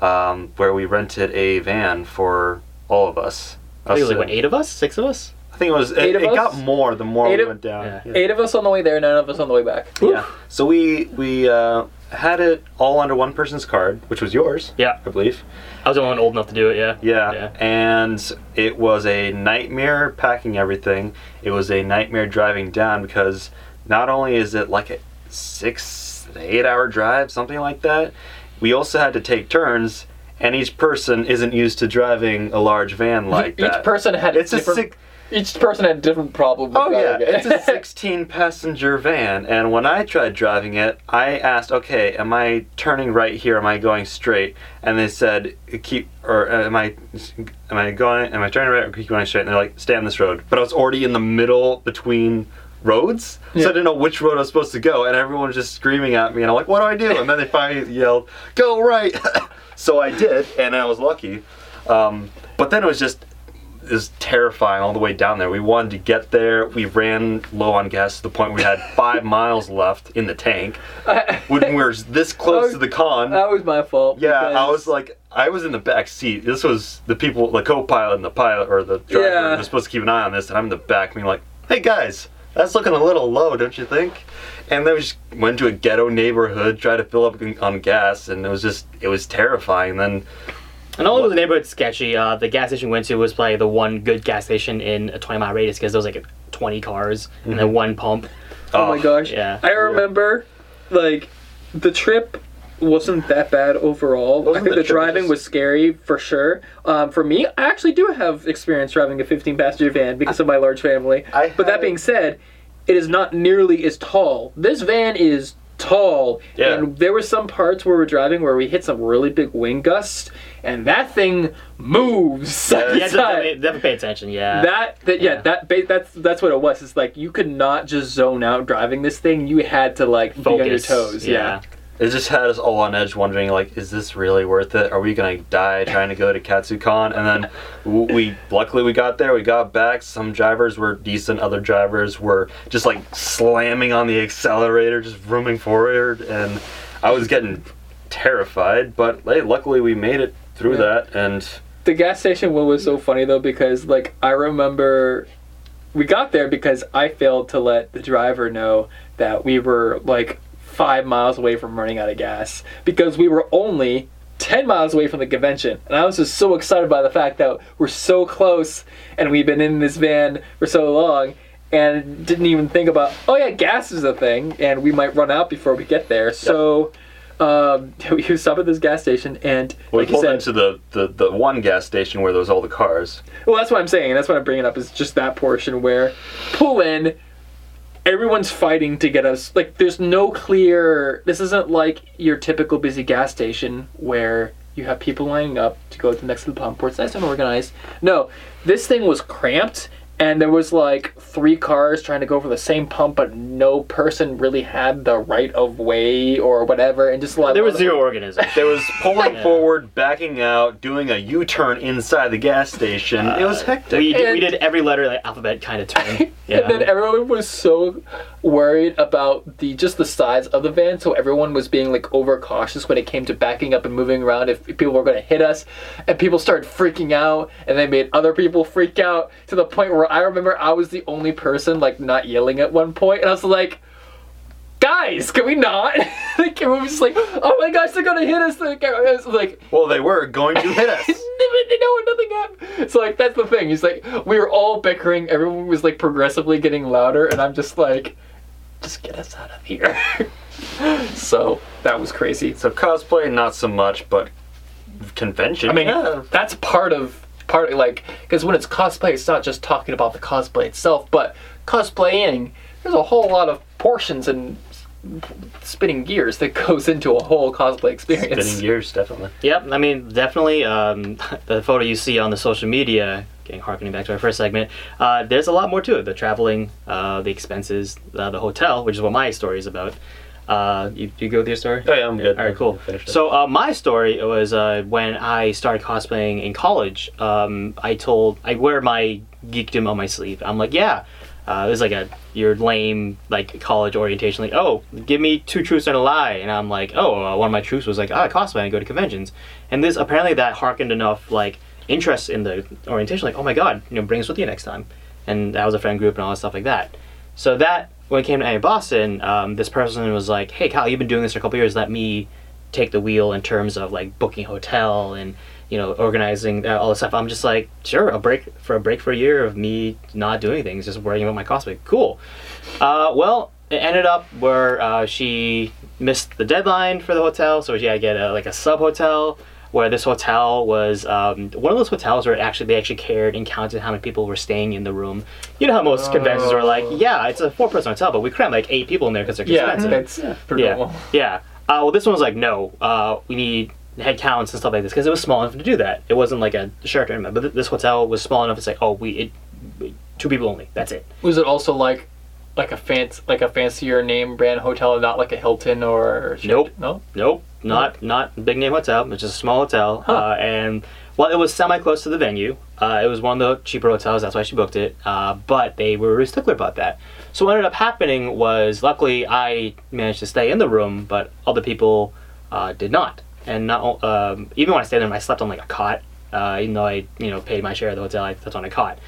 um, where we rented a van for all of us. I think it was like what, eight of us, six of us. I think it was. Eight It, of it us? got more the more Eight we of- went down. Yeah. Eight of us on the way there, none of us on the way back. Yeah. So we we uh, had it all under one person's card, which was yours. Yeah. I believe. I was the only one old enough to do it. Yeah. Yeah. Yeah. And it was a nightmare packing everything. It was a nightmare driving down because not only is it like a six, eight hour drive, something like that, we also had to take turns, and each person isn't used to driving a large van like Each that. person had It's a a different. Each person had a different problem. With Oh yeah, it. it's a 16 passenger van, and when I tried driving it, I asked, "Okay, am I turning right here? Am I going straight?" And they said, "Keep," or uh, "Am I, am I going? Am I turning right or keep going straight?" And they're like, "Stay on this road." But I was already in the middle between roads, so I didn't know which road I was supposed to go, and everyone was just screaming at me, and I'm like, "What do I do?" And then they finally yelled, "Go right!" so I did, and I was lucky. Um, but then it was just was terrifying all the way down there. We wanted to get there. We ran low on gas to the point we had five miles left in the tank. When we were this close to the con. That was my fault. Yeah, I was like, I was in the back seat. This was the people, the co-pilot and the pilot or the driver Yeah. supposed to keep an eye on this, and I'm in the back, being like, "Hey guys, that's looking a little low, don't you think?" And then we just went to a ghetto neighborhood, tried to fill up on gas, and it was just, it was terrifying. Then And all over the neighborhood sketchy. Uh, the gas station we went to was probably the one good gas station in a 20 mile radius because there was like 20 cars and then one pump. Oh, my gosh. yeah. I remember, like, the trip wasn't that bad overall. I Wasn't think the the trip driving just- was scary for sure. Um, for me, I actually do have experience driving a 15 passenger van because of my large family. I but that being said, it is not nearly as tall. This van is tall. Yeah. And there were some parts where we're driving where we hit some really big wind gusts, and that thing moves. side Yeah, definitely, definitely pay attention. Yeah. That, that yeah, Yeah. that ba- that's that's what it was. It's like you could not just zone out driving this thing. You had to like be on your toes. Yeah. it just had us all on edge, wondering like, is this really worth it? Are we gonna die trying to go to Katsucon? And then we, luckily, we got there. We got back. Some drivers were decent. Other drivers were just like slamming on the accelerator, just rooming forward, and I was getting terrified. But hey, luckily, we made it through Yeah. that. And The gas station one was so funny though because like I remember we got there because I failed to let the driver know that we were like five miles away from running out of gas because we were only 10 miles away from the convention. And I was just so excited by the fact that we're so close and we've been in this van for so long and didn't even think about, oh yeah, gas is a thing and we might run out before we get there. So um, we stopped at this gas station and we like you pulled said, into the, the the one gas station where there's all the cars. well, that's what I'm saying. That's what I'm bringing up is just that portion where pull in, everyone's fighting to get us. Like, there's no clear. This isn't like your typical busy gas station where you have people lining up to go to the next to the pump where it's nice and organized. No, this thing was cramped. And there was like three cars trying to go for the same pump, but no person really had the right of way or whatever, and just like there was zero organization. There was pulling Yeah. forward, backing out, doing a U-turn inside the gas station. it was uh, hectic. we, did, we did every letter like alphabet kind of turn. Yeah. And then everyone was so worried about the just the size of the van, so everyone was being like overcautious when it came to backing up and moving around if people were going to hit us. And people started freaking out, and they made other people freak out to the point where I remember I was the only person like not yelling at one point, and I was like. Guys, can we not? like everyone was just like, "Oh my gosh, they're gonna hit us!" Like, I was like, well, they were going to hit us. no, nothing happened. So like that's the thing. He's like, we were all bickering. Everyone was like progressively getting louder, and I'm just like, just get us out of here. so that was crazy. so cosplay, not so much, but convention. I mean, yeah. that's part of part of, like because when it's cosplay, it's not just talking about the cosplay itself, but cosplaying. There's a whole lot of portions and spinning gears that goes into a whole cosplay experience. spinning gears, definitely. Yep, I mean, definitely um, the photo you see on the social media, getting harkening back to our first segment, uh, there's a lot more to it. The traveling, uh, the expenses, uh, the hotel, which is what my story is about. Uh, you, you go with your story? Oh yeah, I'm good. All right, cool. So uh, my story was uh, when I started cosplaying in college. Um, I told I wear my geekdom on my sleeve. I'm like, yeah. Uh, it was like a your lame like college orientation. Like, oh, give me two truths and a lie, and I'm like, oh, uh, one of my truths was like, ah, I cosplay and go to conventions, and this apparently that harkened enough like interest in the orientation. Like, oh my god, you know, bring us with you next time, and that was a friend group and all that stuff like that. So that when it came to Anime Boston, um, this person was like, "Hey, Kyle, you've been doing this for a couple years. Let me take the wheel in terms of like booking hotel and you know organizing uh, all this stuff." I'm just like, "Sure, a break for a break for a year of me not doing things, just worrying about my cosplay. Cool." Uh, well, it ended up where uh, she missed the deadline for the hotel, so she had to get a, like a sub hotel. Where this hotel was um, one of those hotels where actually they actually cared and counted how many people were staying in the room. You know how most conventions are like, yeah, it's a four-person hotel, but we cram like eight people in there because they're Yeah, expensive. that's pretty Yeah, normal. yeah. Uh, well, this one was like, no, uh, we need head counts and stuff like this because it was small enough to do that. It wasn't like a Sheraton, but th- this hotel was small enough. It's like, oh, we it, two people only. That's it. Was it also like like a fancy like a fancier name brand hotel and not like a Hilton or Nope. No? Nope, not not big name hotel. It's just a small hotel, uh, and well, it was semi close to the venue. Uh, it was one of the cheaper hotels. That's why she booked it. Uh, but they were really stickler about that. So what ended up happening was, luckily, I managed to stay in the room, but other people uh, did not. and not um, even when I stayed there, I slept on like a cot. Uh, even though I you know paid my share of the hotel, I slept on a cot.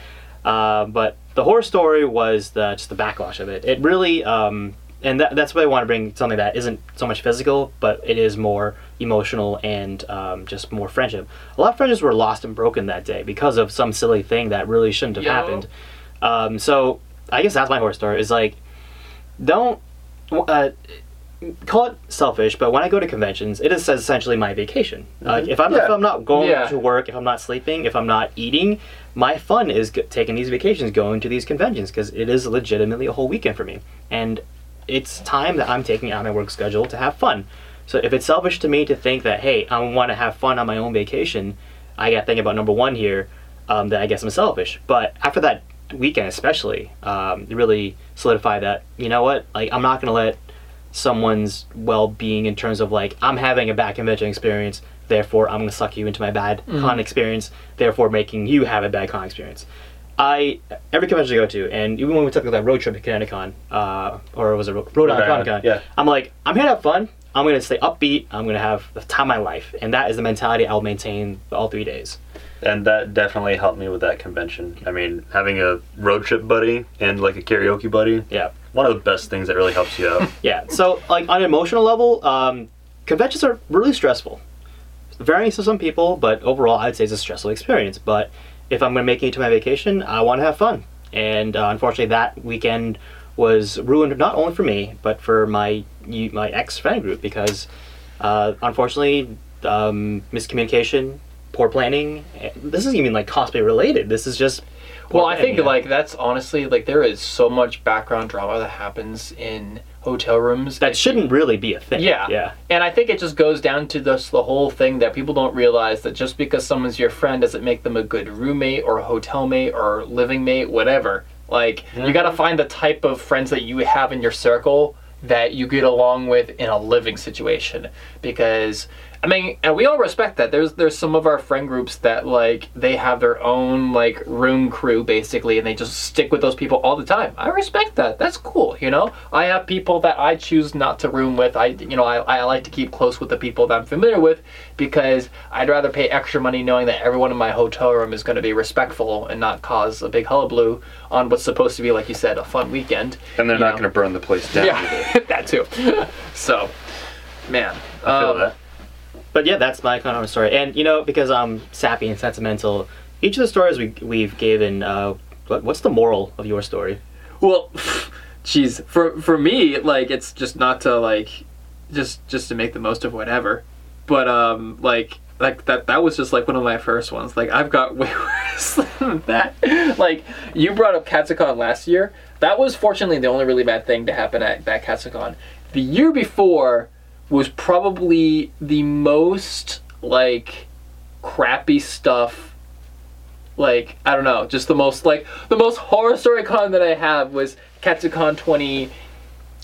Uh, but the horror story was the just the backlash of it. It really, um, and that, that's why I want to bring something that isn't so much physical, but it is more emotional and um, just more friendship. A lot of friendships were lost and broken that day because of some silly thing that really shouldn't have Yo. happened. Um, so I guess that's my horror story. Is like, don't uh, call it selfish, but when I go to conventions, it is essentially my vacation. Like if I'm if I'm not going Yeah. to work, if I'm not sleeping, if I'm not eating, my fun is g- taking these vacations, going to these conventions because it is legitimately a whole weekend for me, and it's time that I'm taking out my work schedule to have fun. So if it's selfish to me to think that hey, I want to have fun on my own vacation, I got to think about number one here. Um, that I guess I'm selfish. But after that weekend, especially, um, it really solidified that you know what, like I'm not gonna let someone's well-being in terms of like I'm having a bad convention experience, therefore I'm gonna suck you into my bad con experience, therefore making you have a bad con experience. I every convention I go to, and even when we took that road trip to Connecticut, uh, or was it Rhode Island Island, Comic Con? yeah. I'm like, I'm here to have fun. I'm gonna stay upbeat. I'm gonna have the time of my life, and that is the mentality I'll maintain all three days. and that definitely helped me with that convention. I mean, having a road trip buddy and like a karaoke buddy, Yeah. one of the best things that really helps you out. Yeah. So, like on an emotional level, um, conventions are really stressful. Varying to some people, but overall, I'd say it's a stressful experience. But if I'm going to make it to my vacation, I want to have fun. And uh, unfortunately, that weekend was ruined not only for me, but for my my ex friend group because, uh, unfortunately, um, miscommunication, poor planning. eh, This isn't even like cosplay related. This is just. Well, I think yeah. like that's honestly like there is so much background drama that happens in hotel rooms that shouldn't really be a thing. Yeah. Yeah. And I think it just goes down to this the whole thing that people don't realize that just because someone's your friend doesn't make them a good roommate or hotel mate or living mate, whatever. Like you mm-hmm. got to find the type of friends that you have in your circle that you get along with in a living situation because I mean, and we all respect that. There's there's some of our friend groups that like they have their own like room crew basically, and they just stick with those people all the time. I respect that. That's cool. You know, I have people that I choose not to room with. I you know I, I like to keep close with the people that I'm familiar with because I'd rather pay extra money knowing that everyone in my hotel room is going to be respectful and not cause a big hullabaloo on what's supposed to be like you said a fun weekend. And they're not going to burn the place down. either. Yeah, that too. so, man, I feel um, that. But yeah, that's my kind of story. And you know, because I'm sappy and sentimental, each of the stories we we've given, uh, what, what's the moral of your story? Well, jeez, for for me, like it's just not to like, just just to make the most of whatever, but um, like like that that was just like one of my first ones. Like I've got way worse than that. Like you brought up Katsucon last year. That was fortunately the only really bad thing to happen at that Katsucon. The year before was probably the most like crappy stuff like I don't know, just the most like the most horror story con that I have was Katsucon 20.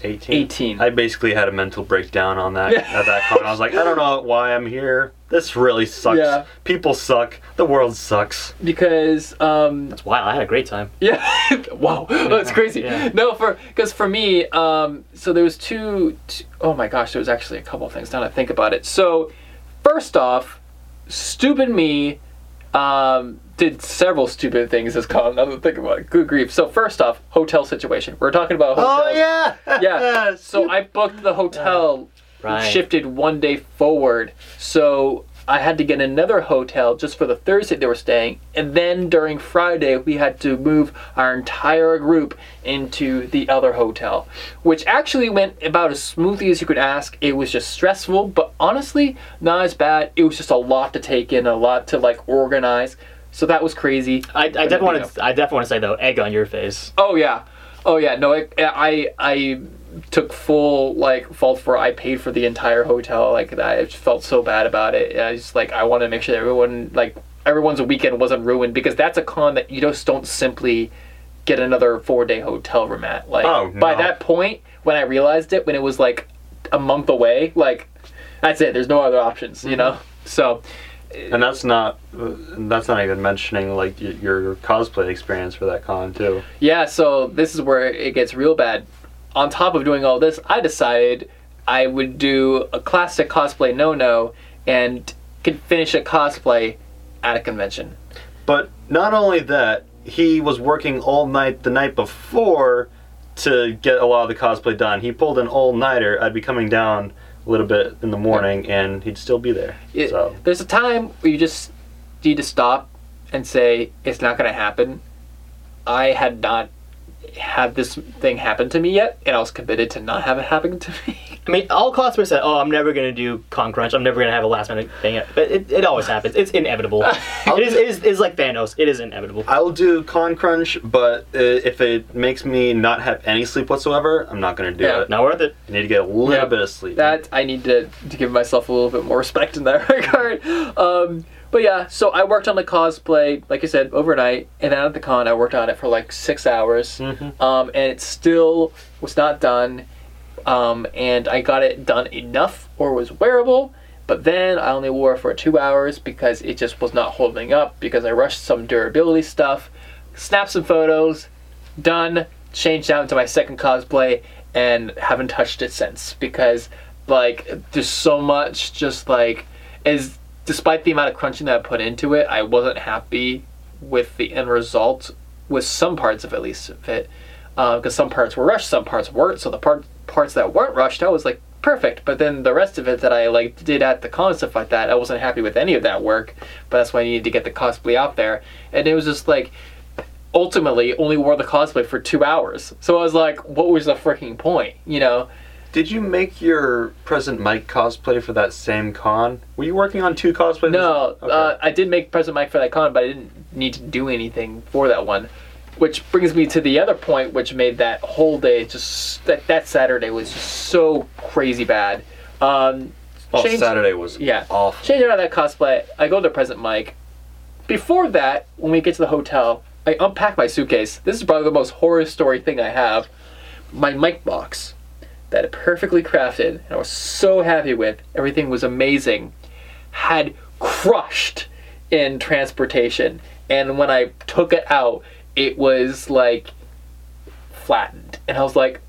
18. 18. I basically had a mental breakdown on that at that con. I was like, I don't know why I'm here. This really sucks. Yeah. People suck. The world sucks. because um That's wild. I had a great time. yeah wow that's crazy Yeah. no for because for me um so there was two, two oh my gosh there was actually a couple of things now that I think about it so first off stupid me um did several stupid things this con now that I think about it good grief so first off hotel situation we're talking about oh, hotels. Oh, yeah. yeah so I booked the hotel Right. shifted one day forward. So I had to get another hotel just for the Thursday they were staying. And then during Friday, we had to move our entire group into the other hotel, which actually went about as smoothly as you could ask. It was just stressful, but honestly, not as bad. It was just a lot to take in, a lot to like organize. So that was crazy. I, I definitely want to. I definitely want to say though, egg on your face. Oh yeah, oh yeah. No, I I, I took full like fault for I paid for the entire hotel. Like I just felt so bad about it. I just like I wanted to make sure that everyone like everyone's weekend wasn't ruined because that's a con that you just don't simply get another four day hotel room at. Like Oh, by that point when I realized it when it was like a month away, like that's it. There's no other options, you mm-hmm. know. So And that's not uh, that's not even mentioning like your cosplay experience for that con too. Yeah, so this is where it gets real bad. On top of doing all this, I decided I would do a classic cosplay no no and can finish a cosplay at a convention. But not only that, he was working all night the night before to get a lot of the cosplay done. He pulled an all nighter. I'd be coming down a little bit in the morning, and he'd still be there. It- so There's a time where you just need to stop and say it's not going to happen. I had not had this thing happen to me yet, and I was committed to not have it happen to me. I mean, all cosplayers say, "Oh, I'm never gonna do con crunch. I'm never gonna have a last minute thing." But it, it always happens. It's inevitable. it is, it is it's like Thanos. It is inevitable. I'll do con crunch, but uh, if it makes me not have any sleep whatsoever, I'm not gonna do Yeah. it. Not worth it. I need to get a little Yeah. bit of sleep. that I need to, to give myself a little bit more respect in that regard. Um, but yeah, so I worked on the cosplay, like I said, overnight, and then at the con, I worked on it for like six hours, um, and it still was not done. Um, and I got it done enough, or was wearable. But then I only wore it for two hours because it just was not holding up because I rushed some durability stuff, snapped some photos, done, changed out into my second cosplay, and haven't touched it since because like there's so much just like as despite the amount of crunching that I put into it, I wasn't happy with the end result with some parts of at least of it because some parts were rushed, some parts weren't. So the part parts that weren't rushed, I was like perfect. But then the rest of it that I like did at the con and stuff like that, I wasn't happy with any of that work. But that's why I needed to get the cosplay out there, and it was just like ultimately only wore the cosplay for two hours. So I was like, what was the freaking point? You know? Did you make your present Mike cosplay for that same con? Were you working on two cosplays? No, Okay. uh, I did make Present Mike for that con, but I didn't need to do anything for that one. Which brings me to the other point, which made that whole day just that that Saturday was just so crazy bad. Um, oh, change- Saturday was Yeah. awful. Changing out that cosplay, I go to Present Mike. Before that, when we get to the hotel, I unpack my suitcase. This is probably the most horror story thing I have. My mic box that I perfectly crafted and I was so happy with, everything was amazing, had crushed in transportation. And when I took it out, it was like flattened. And I was like,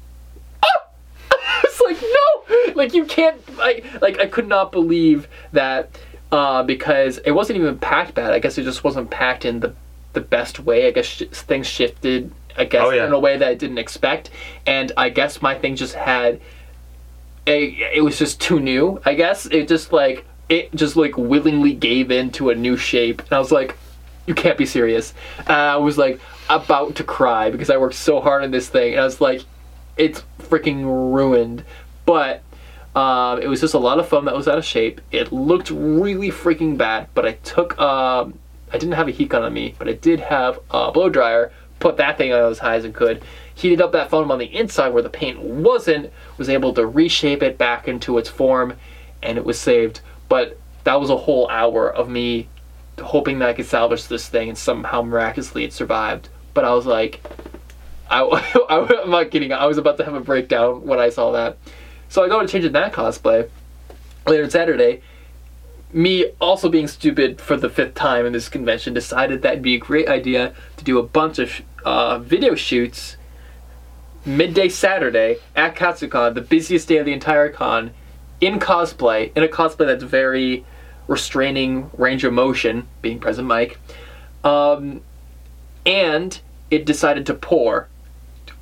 it's like no! Like you can't I like I could not believe that uh, because it wasn't even packed bad. I guess it just wasn't packed in the the best way. I guess sh- things shifted I guess Oh, yeah. in a way that I didn't expect. And I guess my thing just had a it was just too new I guess. It just like it just like willingly gave in to a new shape. And I was like you can't be serious. Uh, I was like about to cry because I worked so hard on this thing and I was like it's freaking ruined. But um, it was just a lot of foam that was out of shape. It looked really freaking bad. But I took, um, I didn't have a heat gun on me, but I did have a blow dryer. Put that thing on as high as it could. Heated up that foam on the inside where the paint wasn't. Was able to reshape it back into its form, and it was saved. But that was a whole hour of me hoping that I could salvage this thing, and somehow miraculously it survived. But I was like, I, I, am not kidding. I was about to have a breakdown when I saw that. So I go to change in that cosplay later Saturday. Me also being stupid for the fifth time in this convention decided that'd be a great idea to do a bunch of uh, video shoots midday Saturday at Katsucon, the busiest day of the entire con, in cosplay, in a cosplay that's very restraining range of motion, being present Mike. Um, and it decided to pour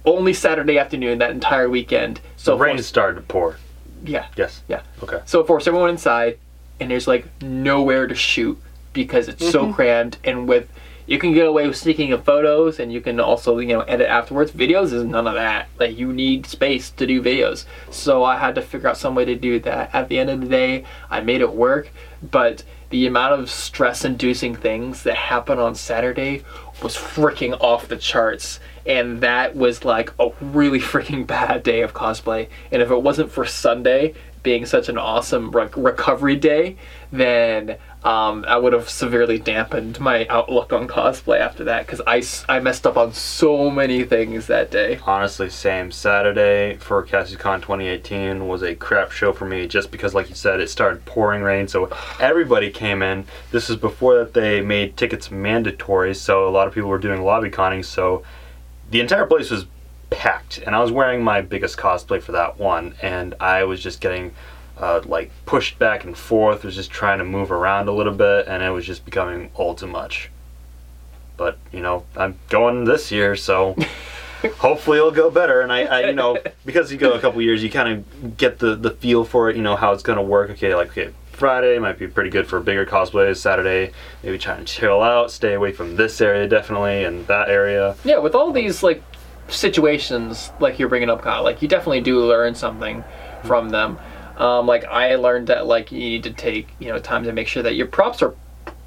only Saturday afternoon that entire weekend. So the rain for- started to pour. yeah, Yes. yeah. Okay. So it forced everyone inside, and there's like nowhere to shoot because it's so mm-hmm. crammed. And with you can get away with sneaking of photos, and you can also you know edit afterwards. Videos is none of that. Like you need space to do videos. So I had to figure out some way to do that. At the end of the day, I made it work, but the amount of stress-inducing things that happen on Saturday was freaking off the charts. And that was like a really freaking bad day of cosplay. And if it wasn't for Sunday being such an awesome re- recovery day, then um, I would have severely dampened my outlook on cosplay after that because I, I messed up on so many things that day. Honestly, same. Saturday for Katsucon 2018 was a crap show for me just because, like you said, it started pouring rain, so everybody came in. This is before that they made tickets mandatory, so a lot of people were doing lobby conning, so the entire place was packed. And I was wearing my biggest cosplay for that one, and I was just getting uh, like pushed back and forth, was just trying to move around a little bit, and it was just becoming all too much. But you know, I'm going this year, so hopefully it'll go better. And I, I you know, because you go a couple years, you kind of get the the feel for it. You know how it's gonna work. Okay, like okay, Friday might be pretty good for bigger cosplays. Saturday, maybe try and chill out, stay away from this area definitely and that area. Yeah, with all these like situations, like you're bringing up, Kyle, like you definitely do learn something from them. Um, like I learned that like you need to take you know time to make sure that your props are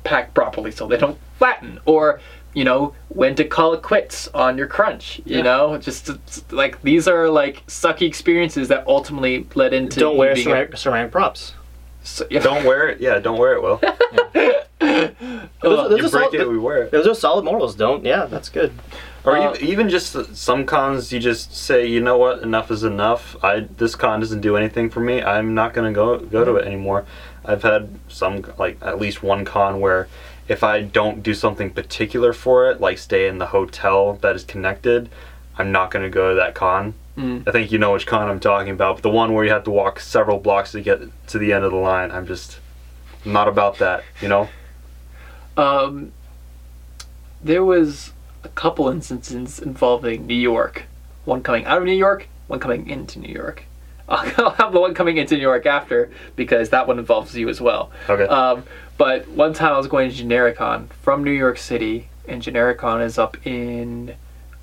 packed properly so they don't flatten, or you know when to call it quits on your crunch. You Yeah. know, just to- like these are like sucky experiences that ultimately led into Don't wear being a- ceramic, ceramic props. so- yeah. Don't wear it. Yeah, don't wear it. Will Those, those you break solid, it, we wear it. those are solid morals. Don't. Yeah, that's good. Or Uh, ev- even just some cons, you just say, you know what, enough is enough. I this con doesn't do anything for me. I'm not gonna go go to it anymore. I've had some like at least one con where if I don't do something particular for it, like stay in the hotel that is connected, I'm not gonna go to that con. Mm. I think you know which con I'm talking about, but the one where you have to walk several blocks to get to the end of the line. I'm just not about that, you know. Um, there was a couple instances involving New York. One coming out of New York, one coming into New York. I'll have the one coming into New York after because that one involves you as well. Okay. Um, but one time I was going to Genericon from New York City, and Genericon is up in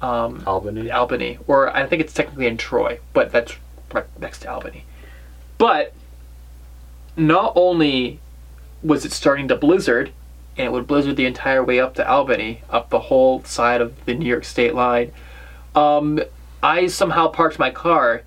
um, Albany. Albany, or I think it's technically in Troy, but that's right next to Albany. But not only was it starting to blizzard, and it would blizzard the entire way up to Albany, up the whole side of the New York state line. Um, I somehow parked my car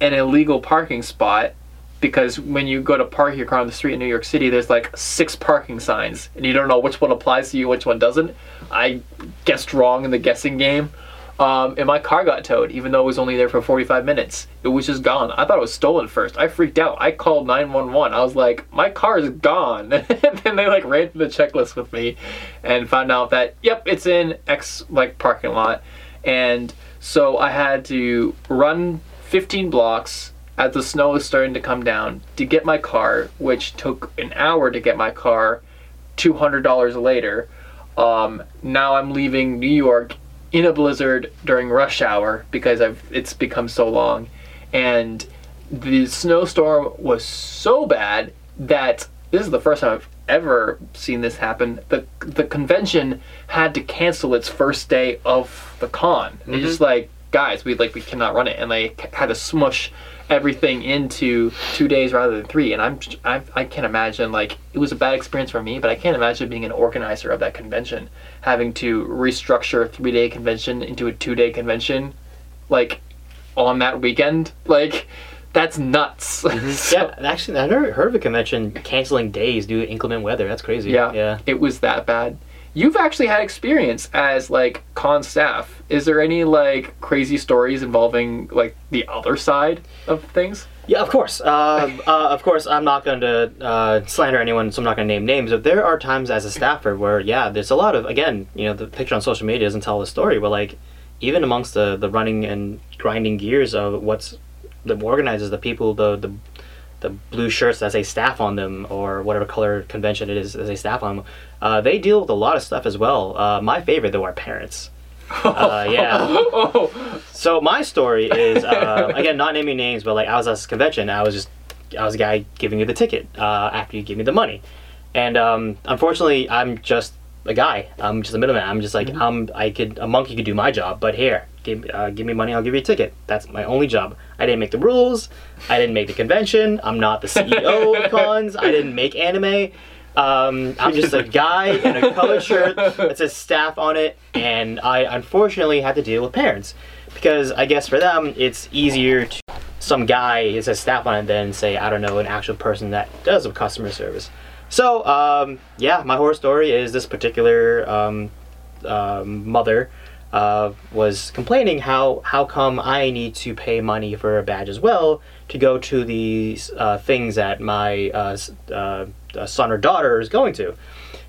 in an illegal parking spot because when you go to park your car on the street in New York City, there's like six parking signs, and you don't know which one applies to you, which one doesn't. I guessed wrong in the guessing game. Um, and my car got towed, even though it was only there for 45 minutes. It was just gone. I thought it was stolen first. I freaked out. I called 911. I was like, my car is gone. and then they like ran through the checklist with me and found out that, yep, it's in X like parking lot. And so I had to run 15 blocks as the snow was starting to come down to get my car, which took an hour to get my car, $200 later. Um, now I'm leaving New York in a blizzard during rush hour because I've it's become so long, and the snowstorm was so bad that this is the first time I've ever seen this happen. the The convention had to cancel its first day of the con. It's mm-hmm. just like guys, we like we cannot run it, and they had to smush everything into two days rather than three. And I'm I, I can't imagine like it was a bad experience for me, but I can't imagine being an organizer of that convention having to restructure a three day convention into a two day convention, like on that weekend. Like that's nuts. Mm-hmm. So- Yeah, actually, I've never heard of a convention canceling days due to inclement weather. That's crazy. Yeah, Yeah. it was that bad. You've actually had experience as like con staff. Is there any like crazy stories involving like the other side of things? Yeah, of course. Uh, uh, of course, I'm not going to uh, slander anyone, so I'm not going to name names. But there are times as a staffer where, yeah, there's a lot of again, you know, the picture on social media doesn't tell the story, but like, even amongst the the running and grinding gears of what's the organizers, the people, the the the blue shirts that say staff on them or whatever color convention it is that say staff on them, uh, they deal with a lot of stuff as well. Uh, my favorite though are parents. Uh, yeah. Oh, So my story is uh, again not naming names, but like I was at this convention. I was just I was a guy giving you the ticket uh, after you give me the money, and um, unfortunately I'm just a guy. I'm just a middleman. I'm just like I'm. I could a monkey could do my job, but here, give uh, give me money. I'll give you a ticket. That's my only job. I didn't make the rules. I didn't make the convention. I'm not the CEO of cons. I didn't make anime. Um, I'm just a guy in a colored shirt that says staff on it, and I unfortunately had to deal with parents because I guess for them it's easier to some guy it says staff on it than say I don't know an actual person that does customer service. So um, yeah, my horror story is this particular um, um, mother uh, was complaining how how come I need to pay money for a badge as well to go to these uh, things that my uh, uh, uh, son or daughter is going to.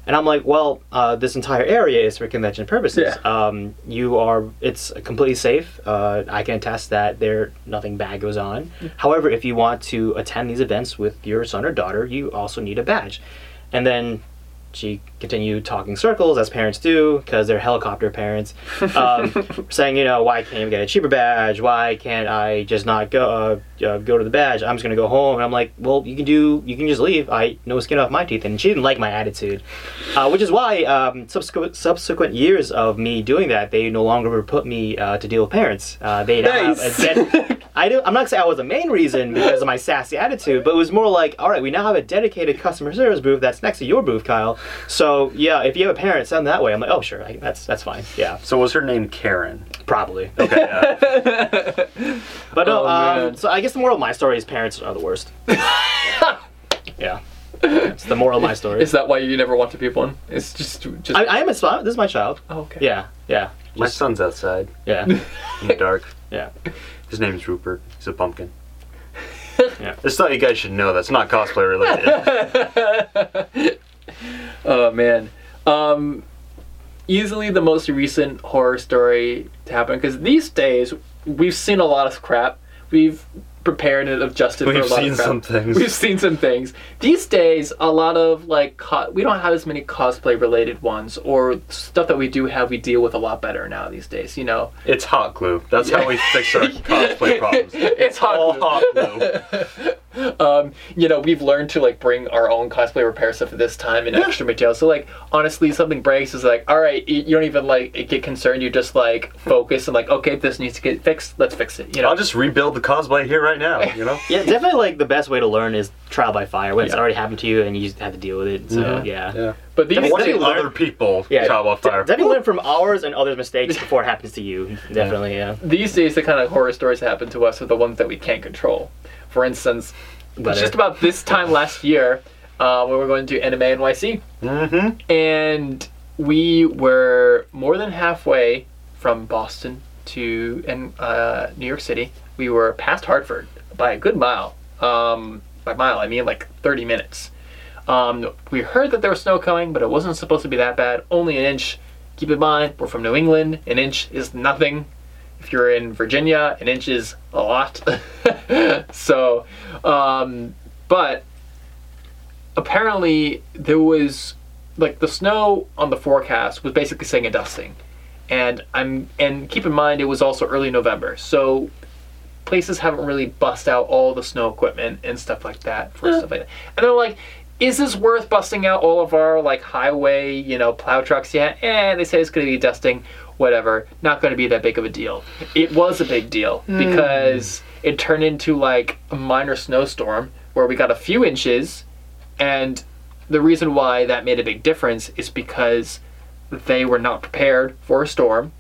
And I'm like, well, uh, this entire area is for convention purposes. Yeah. Um, you are, it's completely safe. Uh, I can attest that there nothing bad goes on. However, if you want to attend these events with your son or daughter, you also need a badge. And then she continued talking circles as parents do because they're helicopter parents, um, saying, you know, why can't we get a cheaper badge? Why can't I just not go uh, uh, go to the badge? I'm just gonna go home. And I'm like, well, you can do, you can just leave. I no skin off my teeth. And she didn't like my attitude, uh, which is why um, subsequent subsequent years of me doing that, they no longer put me uh, to deal with parents. Uh, they have Nice. a ded- I do, I'm not saying I was the main reason because of my sassy attitude, but it was more like, all right, we now have a dedicated customer service booth that's next to your booth, Kyle. So yeah, if you have a parent, send that way. I'm like, oh sure, I, that's that's fine. Yeah, So was her name Karen? probably. Okay. Yeah. But no, Oh, um, so I guess the moral of my story is parents are the worst. yeah, it's the moral of my story. Is that why you never want to be one? It's just just. I, I am a spot. This is my child. oh, okay. Yeah, yeah, My son's outside yeah, in the dark. yeah. His name's Rupert. He's a pumpkin. Yeah. I just thought you guys should know that's not cosplay related. Oh man. Um, easily the most recent horror story to happen because these days we've seen a lot of crap. We've prepared and adjusted for a We've lot seen of crap. some things. We've seen some things. These days, a lot of like co- we don't have as many cosplay related ones or stuff that we do have. We deal with a lot better now these days. You know, it's hot glue. That's how we fix our cosplay problems. it's hot. All glue. hot glue. um, you know, we've learned to like bring our own cosplay repair stuff at this time and extra material. So like, honestly, something breaks is like, all right, you you don't even like get concerned. You just like focus and like, okay, if this needs to get fixed. Let's fix it. You know, I'll just rebuild the cosplay here right now. You know. Yeah, definitely like the best way to learn is trial by fire when it's already happened to you and you just have to deal with it. So Mhm. yeah. Yeah. but these Definitely Watching other people Yeah, trial by fire. Definitely learn from ours and others' mistakes before it happens to you. Definitely, yeah. these days, the kind of horror stories that happen to us are the ones that we can't control. For instance, But, just about this time last year, uh, we were going to Anime NYC. Mm-hmm. and we were more than halfway from Boston to and uh, New York City. We were past Hartford by a good mile. Um, by mile, I mean like 30 minutes. Um, we heard that there was snow coming, but it wasn't supposed to be that bad. Only an inch. Keep in mind, we're from New England. An inch is nothing. If you're in Virginia, an inch is a lot. so, um, but apparently there was like the snow on the forecast was basically saying a dusting. And i'm and keep in mind it was also early november. So places haven't really bust out all the snow equipment and stuff like that for stuff like that. And they're like is this worth busting out all of our like highway you know plow trucks yet? And they say it's going to be dusting whatever not going to be that big of a deal it was a big deal hmm. because it turned into like a minor snowstorm where we got a few inches and the reason why that made a big difference is because they were not prepared for a storm.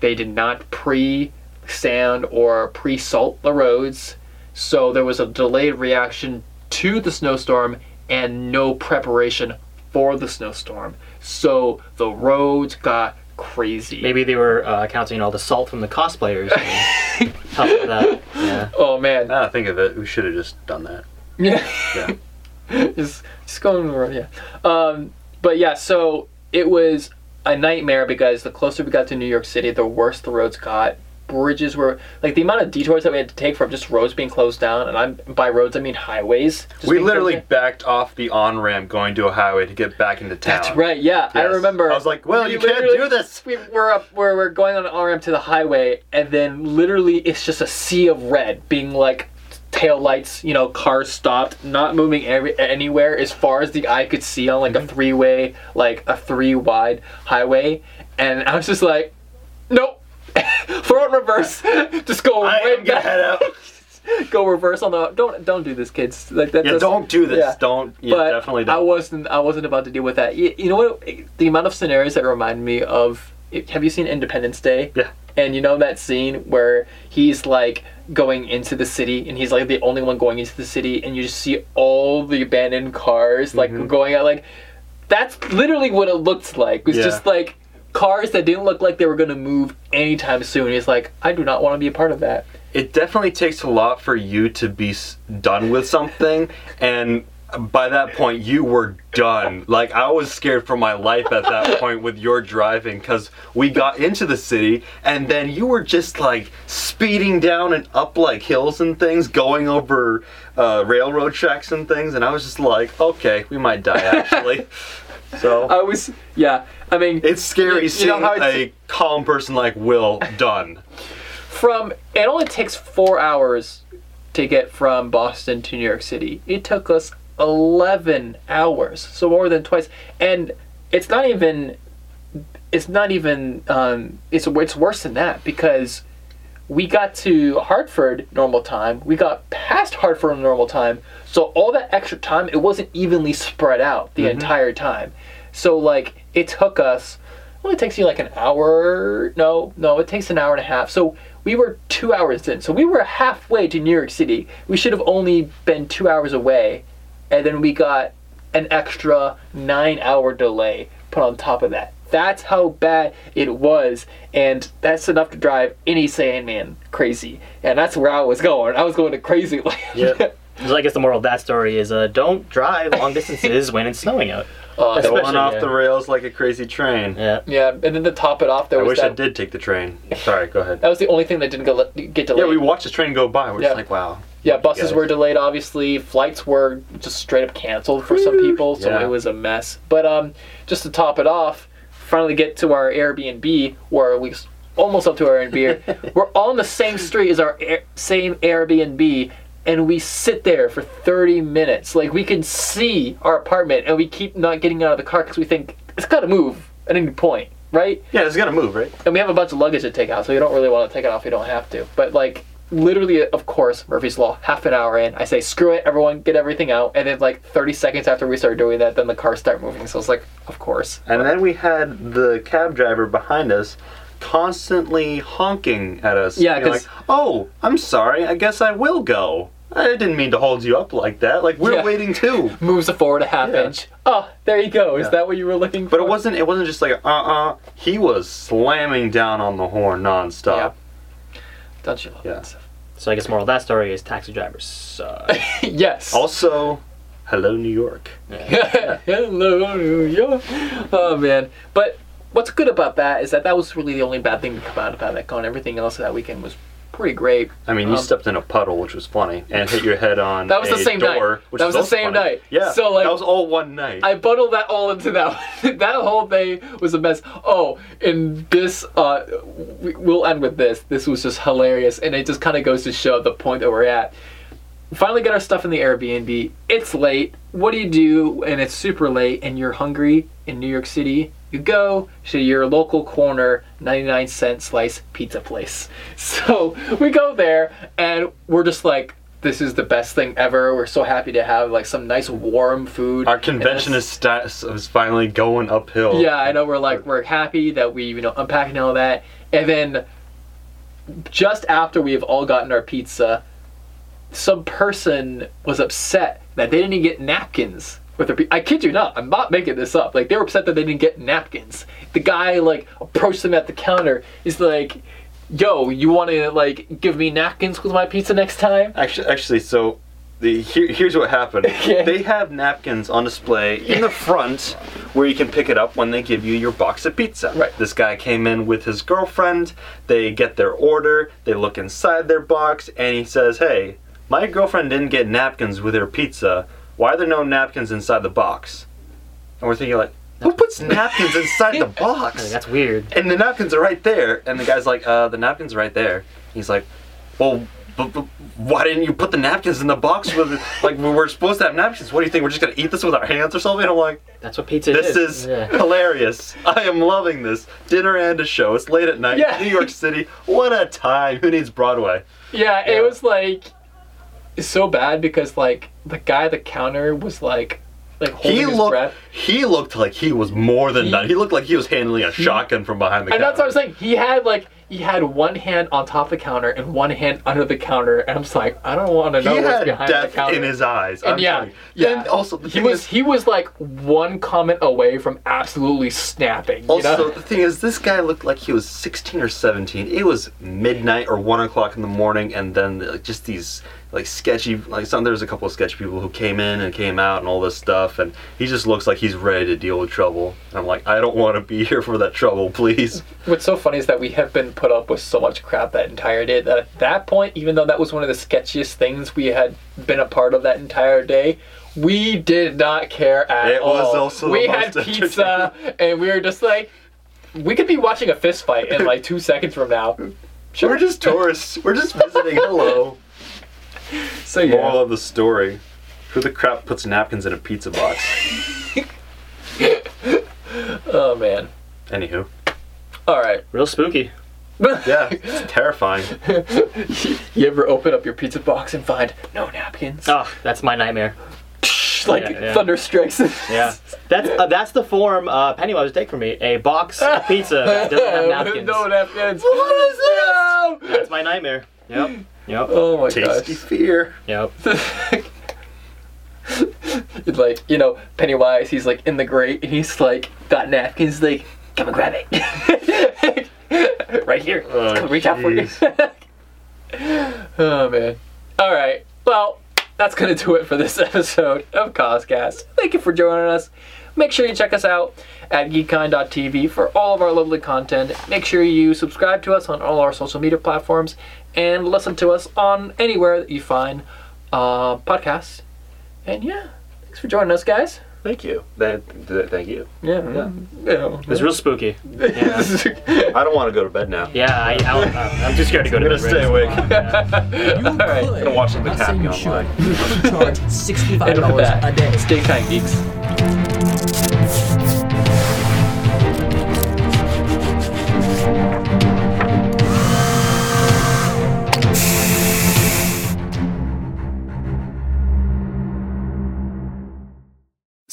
They did not pre sand or pre salt the roads. So there was a delayed reaction to the snowstorm and no preparation for the snowstorm. So the roads got crazy. Maybe they were uh, counting all the salt from the cosplayers. and help that. Yeah. Oh man. Now I think of it, we should have just done that. Yeah. Yeah. just just going on the road, yeah. Um, but yeah, so it was a nightmare because the closer we got to New York City, the worse the roads got. Bridges were like the amount of detours that we had to take from just roads being closed down, and I'm by roads I mean highways. we literally backed off the on ramp going to a highway to get back into town. That's right. Yeah, I Yes. remember. I was like, well, we you can't literally- do this. We were up, we're, we're going on an on ramp to the highway, and then literally it's just a sea of red, being like tail lights. You know, cars stopped, not moving every, anywhere as far as the eye could see on like Mm-hmm. a three way, like a three wide highway, and I was just like, nope. Throw it in reverse. Just go I right am back. head out. Go reverse on the. Don't don't do this, kids. Like that. Yeah, don't do this. yeah. Don't. Yeah, but definitely I don't. wasn't. I wasn't about to deal with that. You, you know what? The amount of scenarios that remind me of. Have you seen Independence Day? Yeah. And you know that scene where he's like going into the city, and he's like the only one going into the city, and you just see all the abandoned cars like Mm-hmm. going out. Like that's literally what it looked like. It was Yeah. just like cars that didn't look like they were gonna move anytime soon. He's like, I do not want to be a part of that. it definitely takes a lot for you to be done with something and by that point you were done. Like I was scared for my life at that point with your driving because we got into the city and then you were just like speeding down and up like hills and things, going over uh, railroad tracks and things, and I was just like, okay, we might die actually. so I was, yeah. I mean, it's scary you know seeing how it's- a calm person like Will done. from it only takes four hours to get from Boston to New York City. It took us eleven hours, so more than twice. And it's not even. It's not even. Um, it's it's worse than that because we got to Hartford normal time. We got past Hartford normal time. So all that extra time, it wasn't evenly spread out the entire time. So like it took us. It only takes you like an hour. No, no, it takes an hour and a half. So we were two hours in. So we were halfway to New York City. We should have only been two hours away, and then we got an extra nine-hour delay put on top of that. That's how bad it was, and that's enough to drive any sane man crazy. And that's where I was going. I was going to crazy land. Yeah. So I guess the moral of that story is uh, don't drive long distances when it's snowing out. Uh, Especially- Going off yeah. the rails like a crazy train. Yeah. yeah, and then to top it off, there I was wish I did take the train. Sorry, go ahead. That was the only thing that didn't go, get delayed. Yeah, we watched the train go by. We're Yeah. just like, wow. Yeah, buses guys. were delayed. Obviously, flights were just straight up canceled for some people, so Yeah. it was a mess. But um, just to top it off, finally get to our Airbnb, or we s- almost up to our Airbnb. we're on the same street as our air, same Airbnb, and we sit there for 30 minutes. Like we can see our apartment, and we keep not getting out of the car because we think it's got to move at any point, right? Yeah, it's gotta move, right? and we have a bunch of luggage to take out, so you don't really want to take it off. You don't have to. But like literally, of course, Murphy's Law. Half an hour in, I say, "Screw it, everyone, get everything out." And then like 30 seconds after we start doing that, then the cars start moving. So it's like, of course. And then we had the cab driver behind us constantly honking at us. Yeah, being 'cause- like, oh, I'm sorry. I guess I will go. I didn't mean to hold you up like that. Like we're Yeah. waiting too. Moves forward a half Yeah. inch. Oh, there you go. Is Yeah. that what you were looking for? But it wasn't. It wasn't just like uh uh. He was slamming down on the horn nonstop. Yeah. Don't you love that stuff? So I guess moral of that story is taxi drivers suck. yes. Also, hello New York. Hello, New York. Oh man. But what's good about that is that that was really the only bad thing to come out about that con. Everything else that weekend was pretty great. I mean, you Um, stepped in a puddle, which was funny, and hit your head on That was the same night. door, which That was the same funny. night. Yeah. So, like- that was all one night. I bundled that all into that. that whole thing was a mess. Oh, and this, uh, we, we'll end with this. This was just hilarious, and it just kind of goes to show the point that we're at. Finally get our stuff in the Airbnb. It's late. What do you do? And it's super late, and you're hungry in New York City. You go to your local corner 99 cent slice pizza place. So we go there, and we're just like, this is the best thing ever. We're so happy to have like some nice warm food. Our convention is, sta- is finally going uphill. yeah, I know. We're like we're happy that we you know unpacking all that, and then just after we've all gotten our pizza, some person was upset that they didn't get napkins with their. Pe- I kid you not. I'm not making this up. Like they were upset that they didn't get napkins. The guy like approached them at the counter. He's like, "Yo, you want to like give me napkins with my pizza next time?" Actually, actually, so the here, here's what happened. Okay. They have napkins on display in the front where you can pick it up when they give you your box of pizza. Right. This guy came in with his girlfriend. They get their order. They look inside their box, and he says, "Hey, my girlfriend didn't get napkins with her pizza. Why are there no napkins inside the box?" And we're thinking like, who puts napkins inside the I box? mean, that's weird. and the napkins are right there. And the guy's like, uh, the napkins are right there. He's like, well, but, but why didn't you put the napkins in the box with it? Like, we we're supposed to have napkins. What do you think? We're just going to eat this with our hands or something? I'm like, That's what pizza this is. This is Yeah. hilarious. I am loving this. Dinner and a show. It's late at night. Yeah. New York City. What a time. Who needs Broadway? Yeah, Yeah. it was like so bad because like the guy at the counter was like like holding He his looked breath. he looked like he was more than done. He looked like he was handling a shotgun from behind the And counter. And that's what I'm saying. He had like he had one hand on top of the counter and one hand under the counter, and I'm just like, I don't want to know He what's behind the death counter. in his eyes. and I'm yeah, telling yeah. Then also, the he was is- he was like one comment away from absolutely snapping. You Also, know? the thing is, this guy looked like he was 16 or 17. It was midnight or 1 o'clock in the morning, and then like, just these like sketchy, like some there was a couple of sketchy people who came in and came out and all this stuff, and he just looks like he's ready to deal with trouble. And I'm like, I don't want to be here for that trouble, please. What's so funny is that we have been put up with so much crap that entire day that at that point, even though that was one of the sketchiest things we had been a part of that entire day, we did not care at It all. was also we had pizza, and we were just like, we could be watching a fist fight in like two seconds from now. Sure. We're just tourists. We're just visiting. Hello. So yeah. Moral of the story: Who the crap puts napkins in a pizza box? Oh man. Anywho, All right. Real spooky. yeah, it's terrifying. You ever open up your pizza box and find no napkins? Oh, that's my nightmare. like yeah, yeah. thunder strikes. Yeah, that's uh, that's the form uh, Pennywise would take from me. A box of pizza that doesn't have napkins. no napkins. What is this? That's my nightmare. Yep. Yep. Oh my Tasty gosh. fear. Yep. like you know Pennywise, he's like in the grate and he's like got napkins. Like come and grab it, right here. Oh, Come reach out for you. oh man. All right. Well, that's gonna do it for this episode of Coscast. Thank you for joining us. Make sure you check us out at geekkind.tv for all of our lovely content. Make sure you subscribe to us on all our social media platforms and listen to us on anywhere that you find uh, podcasts. And yeah, thanks for joining us, guys. Thank you. Th- th- thank you. Yeah, yeah. yeah. It's real spooky. Yeah. I don't want to go to bed now. Yeah, I, I, I'm too scared to go I'm to gonna stay awake. You right. could. gonna watch something I'm not you should. online. You could charge sixty-five with dollars that, a day. stay kind, geeks.